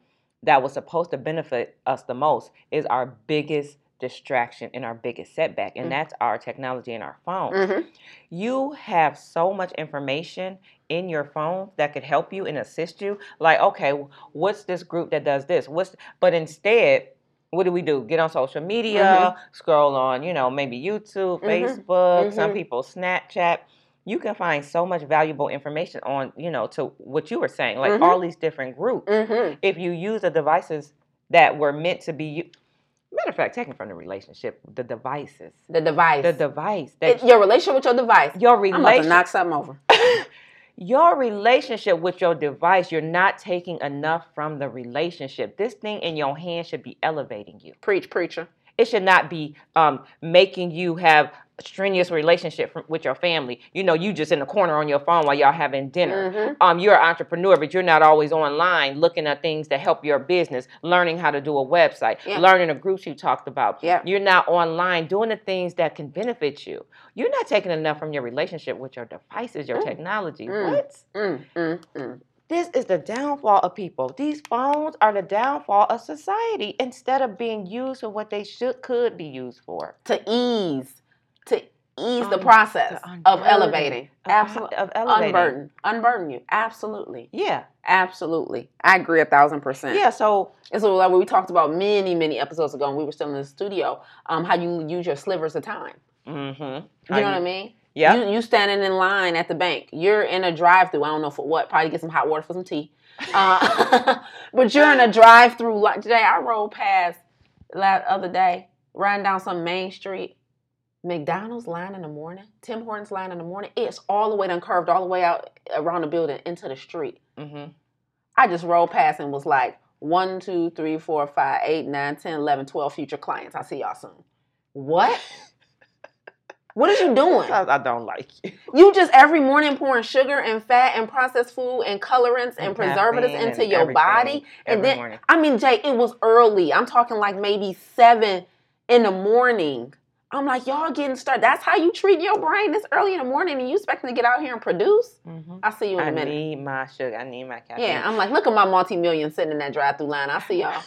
that was supposed to benefit us the most is our biggest distraction and our biggest setback, and Mm. that's our technology and our phones. Mm-hmm. You have so much information in your phone that could help you and assist you. Like, okay, what's this group that does this? What's but instead, what do we do? Get on social media, scroll on, you know, maybe YouTube, Mhm. Facebook, some Mhm. people Snapchat. You can find so much valuable information on, you know, to what you were saying, like Mhm. all these different groups. Mm-hmm. If you use the devices that were meant to be, u- matter of fact, taken from the relationship, the devices, The device. the device that It- your relationship with your device. your I'm about to relationship knock something over. your relationship with your device, you're not taking enough from the relationship. This thing in your hand should be elevating you. Preach, preacher. It should not be um, making you have strenuous relationship from, with your family. You know, you just in the corner on your phone while y'all having dinner. Mhm. Um, you're an entrepreneur, but you're not always online looking at things that help your business, learning how to do a website, Yeah. learning the groups you talked about. Yeah. You're not online doing the things that can benefit you. You're not taking enough from your relationship with your devices, your Mm. technology. Mm. What? Mm, mm, mm. This is the downfall of people. These phones are the downfall of society instead of being used for what they should could be used for. To ease, to ease the process of elevating. Absolutely. Of elevating. Unburden. Unburden you. Absolutely. Yeah. Absolutely. I agree a thousand percent. Yeah. So It's like what we talked about many, many episodes ago when we were still in the studio, um, how you use your slivers of time. mm-hmm. You know what I mean? Yeah. You, you standing in line at the bank. You're in a drive through. I don't know for what. Probably get some hot water for some tea. Uh, but you're in a drive through. Like today, I rolled past last other day, riding down some main street. McDonald's line in the morning, Tim Hortons line in the morning. It's all the way done curved all the way out around the building into the street. Mm-hmm. I just rolled past and was like, one, two, three, four, five, eight, nine, 10, 11, 12 future clients. I'll see y'all soon. What? what is you doing? I, I don't like you. You just every morning pouring sugar and fat and processed food and colorants and, And preservatives into and your body. And then, morning. I mean, Jaye, it was early. I'm talking like maybe seven in the morning. I'm like, y'all getting started. That's how you treat your brain this early in the morning and you expecting to get out here and produce? Mm-hmm. I'll see you in I a minute. I need my sugar. I need my caffeine. Yeah, I'm like, look at my multi-million sitting in that drive-through line. I'll see y'all.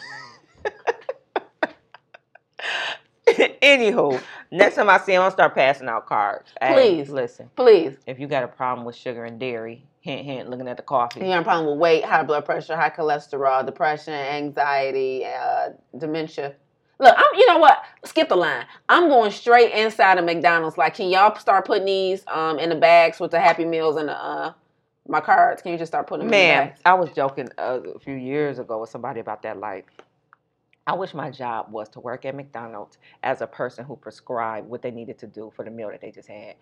Anywho, next time I see him, I'll start passing out cards. Hey, Please. listen. Please. If you got a problem with sugar and dairy, hint, hint, looking at the coffee. You got a problem with weight, high blood pressure, high cholesterol, depression, anxiety, uh, dementia. Look, I'm. You know what? Skip the line. I'm going straight inside of McDonald's. Like, can y'all start putting these um in the bags with the Happy Meals and the uh my cards? Can you just start putting them in the Man? I was joking uh, a few years ago with somebody about that. Like, I wish my job was to work at McDonald's as a person who prescribed what they needed to do for the meal that they just had.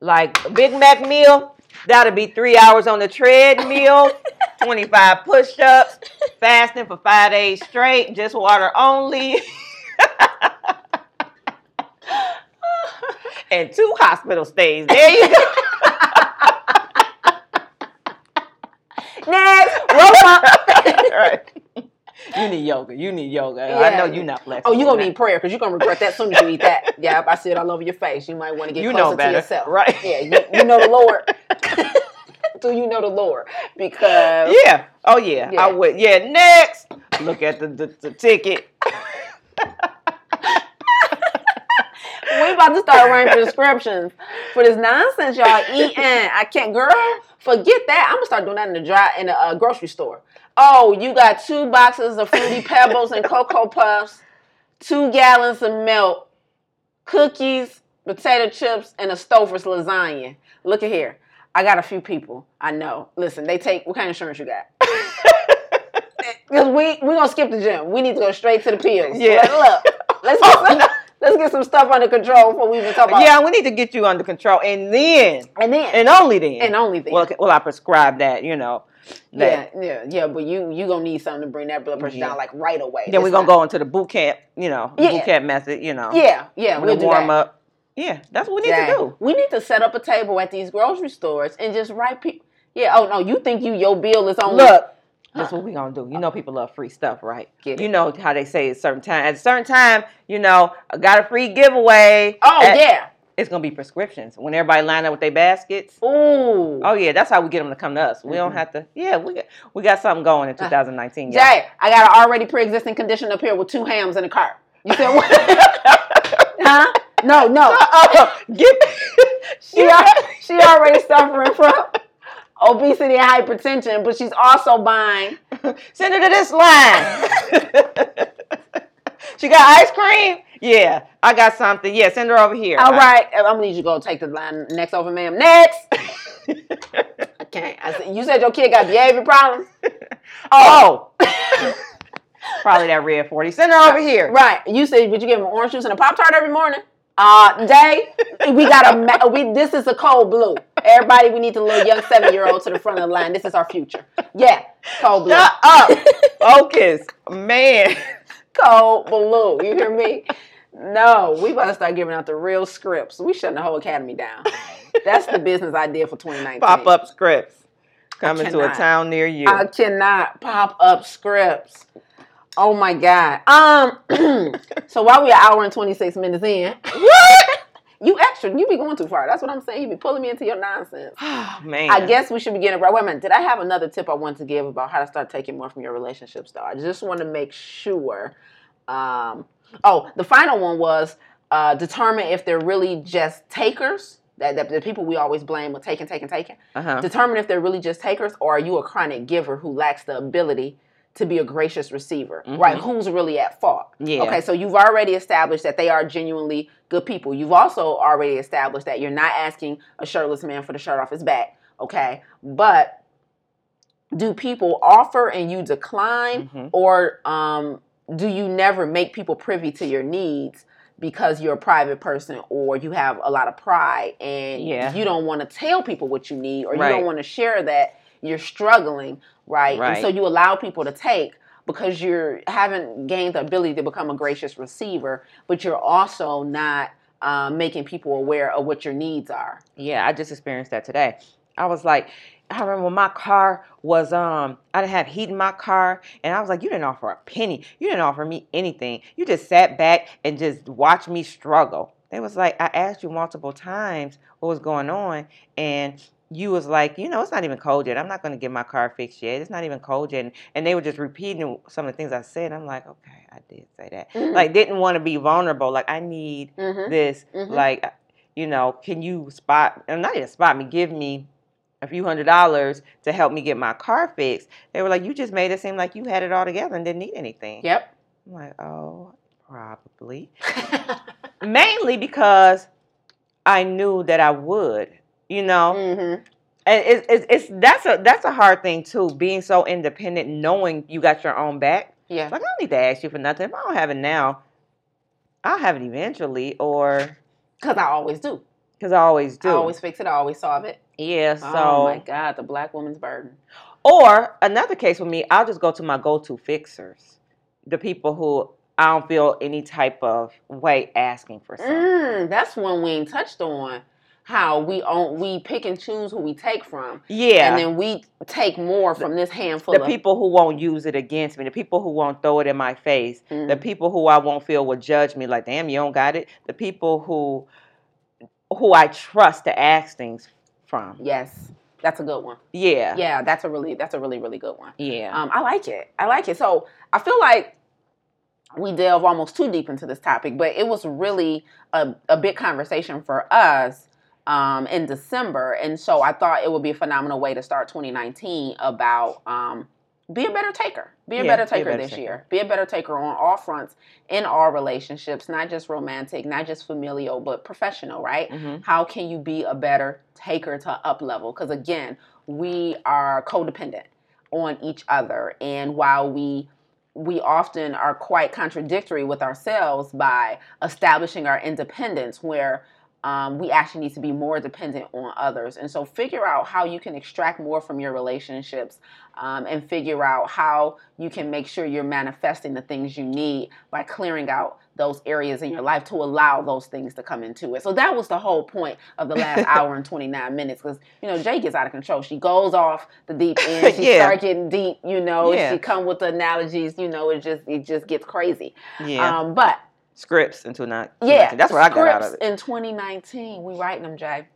Like a Big Mac meal, that'll be three hours on the treadmill, 25 push ups, fasting for five days straight, just water only. and two hospital stays. There you go. Next, roll up. You need yoga. You need yoga. I know you're not flexible. Oh, you're gonna need prayer because you're gonna regret that soon as you eat that. Yeah, I see it all over your face. You might want to get You closer to yourself. right. Yeah, you, you know the Lord. Do you know the Lord? Because. Yeah. Oh yeah. Yeah. I would. Yeah. Next. Look at the the, the ticket. we about to start writing prescriptions for this nonsense y'all eating. I can't, girl. Forget that. I'm gonna start doing that in the dry in the uh, grocery store. Oh, you got two boxes of fruity pebbles and cocoa puffs, two gallons of milk, cookies, potato chips, and a Stouffer's lasagna. Look at here. I got a few people I know. Listen, they take what kind of insurance you got? Because we we gonna skip the gym. We need to go straight to the pills. Yeah. Like, look, let's get some, let's get some stuff under control before we even talk about. Yeah, we need to get you under control, and then, and then and only then, and only then. well, well, I prescribe that. You know. Yeah, That. yeah, yeah. But you you gonna need something to bring that blood pressure Yeah. down like right away. Then we're gonna not- go into the boot camp. You know, Yeah. boot camp method. You know. Yeah, yeah. We'll warm up. Yeah, that's what we need Dang. to do. We need to set up a table at these grocery stores and just write people. Yeah. Oh no, you think you your bill is only Look, that's what we gonna do. You know, people love free stuff, right? You know how they say at certain time. At a certain time, you know, I got a free giveaway. Oh At- yeah. It's gonna be prescriptions when everybody line up with their baskets. Ooh. Oh yeah, that's how we get them to come to us. We don't Mhm. have to. Yeah, we got we got something going in Uh, 2019. y'all. Jaye, I got an already pre-existing condition up here with two hams in the cart. You said what? huh? No, no. Uh-uh. Get She al- she already suffering from obesity and hypertension, but she's also buying. Send her to this line. She got ice cream. Yeah, I got something. Yeah, send her over here. All right, I'm gonna need you to go take the line next over, ma'am. Next. I can't. I said, you said your kid got behavior problems. Oh. Probably that red 40. Send her over here. Right. You said, would you give him orange juice and a pop tart every morning? Uh, Day, we got a we. This is a code blue. Everybody, we need the little young seven year old to the front of the line. This is our future. Yeah, code blue. Shut up. Focus. Man. Cold blue. You hear me? No, we about to start giving out the real scripts. We shutting the whole academy down. That's the business idea for 2019. Pop up scripts. Coming to a town near you. I cannot pop up scripts. Oh my god. Um. so while we're an hour and 26 minutes in, what? you extra. You be going too far. That's what I'm saying. You be pulling me into your nonsense. Oh, man. I guess we should be getting right. Wait a minute. Did I have another tip I want to give about how to start taking more from your relationships? Though I just want to make sure. Um, oh, the final one was uh, determine if they're really just takers. That, that the people we always blame with taking, taking, taking. Uh-huh. Determine if they're really just takers, or are you a chronic giver who lacks the ability to be a gracious receiver? Mhm. Right? Who's really at fault? Yeah. Okay, so you've already established that they are genuinely good people. You've also already established that you're not asking a shirtless man for the shirt off his back. Okay, but do people offer and you decline, Mhm. or um, do you never make people privy to your needs? Because you're a private person, or you have a lot of pride, and Yeah. you don't want to tell people what you need, or you don't want to share that you're struggling, right? And so you allow people to take because you haven't gained the ability to become a gracious receiver, but you're also not um, making people aware of what your needs are. Yeah, I just experienced that today. I was like, I remember my car was um I didn't have heat in my car and I was like, You didn't offer a penny. You didn't offer me anything. You just sat back and just watched me struggle. They was like, I asked you multiple times what was going on and you was like, you know, it's not even cold yet. I'm not going to get my car fixed yet. It's not even cold yet. And, and they were just repeating some of the things I said. I'm like, okay, I did say that. Mhm. Like, didn't want to be vulnerable. Like, I need Mhm. this Mhm. like you know can you spot and not even spot me give me a few hundred dollars to help me get my car fixed they were like you just made it seem like you had it all together and didn't need anything Yep. i'm like oh probably mainly because i knew that i would you know hmm and it's, it's, it's that's a that's a hard thing too being so independent knowing you got your own back Yeah. like i don't need to ask you for nothing if i don't have it now i'll have it eventually or Because I always do. because i always do I always fix it. I always solve it. Yeah, so oh my God, the black woman's burden. or another case with me, I'll just go to my go-to fixers, the people who I don't feel any type of way asking for something. Mm, that's one we ain't touched on. How we own, we pick and choose who we take from, Yeah. and then we take more from this handful the of people who won't use it against me, the people who won't throw it in my face, the Mm. people who I won't feel will judge me like, damn, you don't got it. The people who who I trust to ask things from. Yes, that's a good one. Yeah. Yeah, that's a really that's a really really good one. Yeah. Um, I like it. I like it. So I feel like we delve almost too deep into this topic, but it was really a, a big conversation for us um, in December. And so I thought it would be a phenomenal way to start 2019 about um, be a better taker. Be a Yeah, better be a taker better this taker. year. Be a better taker on all fronts in all relationships, not just romantic, not just familial, but professional, right? Mhm. How can you be a better taker to up level? Because again, we are codependent on each other, and while we we often are quite contradictory with ourselves by establishing our independence, where um, we actually need to be more dependent on others. And so, figure out how you can extract more from your relationships um, and figure out how you can make sure you're manifesting the things you need by clearing out those areas in your life to allow those things to come into it. So that was the whole point of the last hour and 29 minutes because, you know, Jaye gets out of control. She goes off the deep end. She Yeah. starts getting deep, you know, Yeah. she come with the analogies, you know, it just it just gets crazy. Yeah. Um, but Scripts until not. yeah, That's what I got out of scripts it. in 2019. We writing them, Jaye.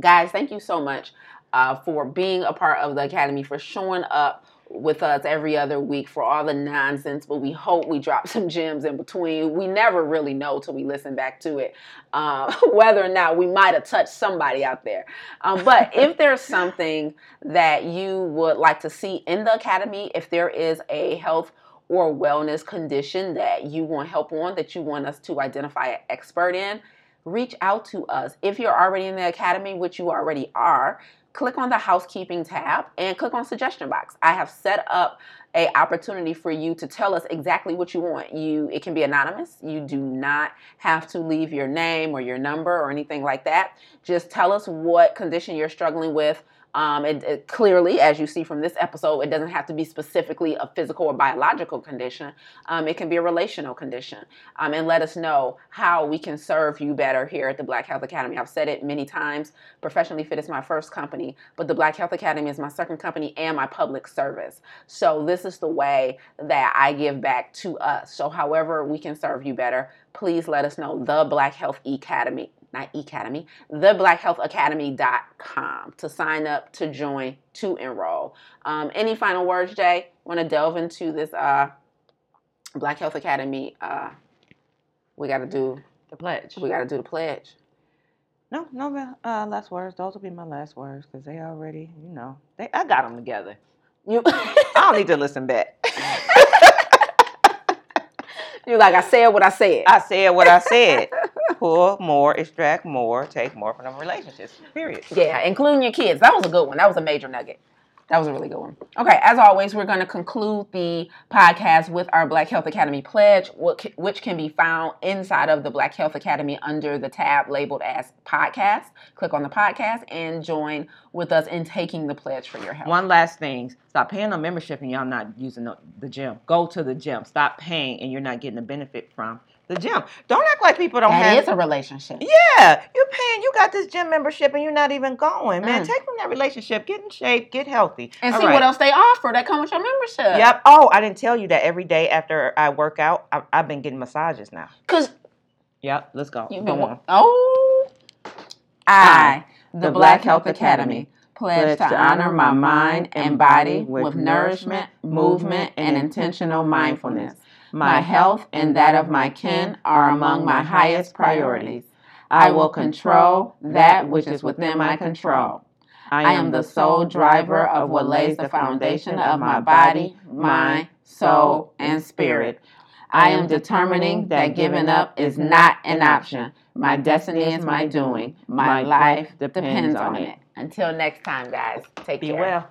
Guys, thank you so much uh, for being a part of the Academy, for showing up with us every other week for all the nonsense, but we hope we drop some gems in between. We never really know till we listen back to it uh, whether or not we might have touched somebody out there. Um, but if there's something that you would like to see in the Academy, if there is a health or wellness condition that you want help on, that you want us to identify an expert in, reach out to us. If you're already in the academy, which you already are, click on the housekeeping tab and click on suggestion box. I have set up a opportunity for you to tell us exactly what you want. You it can be anonymous. You do not have to leave your name or your number or anything like that. Just tell us what condition you're struggling with. Um, it, it- clearly, as you see from this episode, it doesn't have to be specifically a physical or biological condition. Um, it can be a relational condition. Um, and let us know how we can serve you better here at the Black Health Academy. I've said it many times. Professionally Fit is my first company, but the Black Health Academy is my second company and my public service. So this is the way that I give back to us. So however we can serve you better, please let us know. The Black Health Academy, not Academy, theblackhealthacademy.com to sign up, to join, to enroll. Um, any final words, Jaye? Want to delve into this uh, Black Health Academy? Uh, we got to do. The pledge. We got to do the pledge. No, no uh, last words. Those will be my last words because they already, you know, they I got them together. You, I don't need to listen back. You're like I said what I said. I said what I said. Pull more, extract more, take more from them relationships. Period. Yeah, including your kids. That was a good one. That was a major nugget. That was a really good one. Okay, as always, we're going to conclude the podcast with our Black Health Academy pledge, which can be found inside of the Black Health Academy under the tab labeled as podcast. Click on the podcast and join with us in taking the pledge for your health. One last thing. Stop paying a membership and y'all not using the, the gym. Go to the gym. Stop paying and you're not getting the benefit from the gym. Don't act like people don't That have is a relationship. Yeah, you're paying. You got this gym membership and you're not even going, man. Mm. Take from that relationship, get in shape, get healthy, And All see right. what else they offer that come with your membership. Yep. Oh, I didn't tell you that every day after I work out, I, I've been getting massages now. Because Yep. Let's go. You've Go been on. Oh, I, the, the Black Black Health Health Academy, pledge to honor my mind and body with nourishment, movement, and intentional mindfulness. My health and that of my kin are among my highest priorities. I will control that which is within my control. I am the sole driver of what lays the foundation of my body, mind, soul, and spirit. I am determining that giving up is not an option. My destiny is my doing. My life depends on it. Until next time, guys, take Be care. well.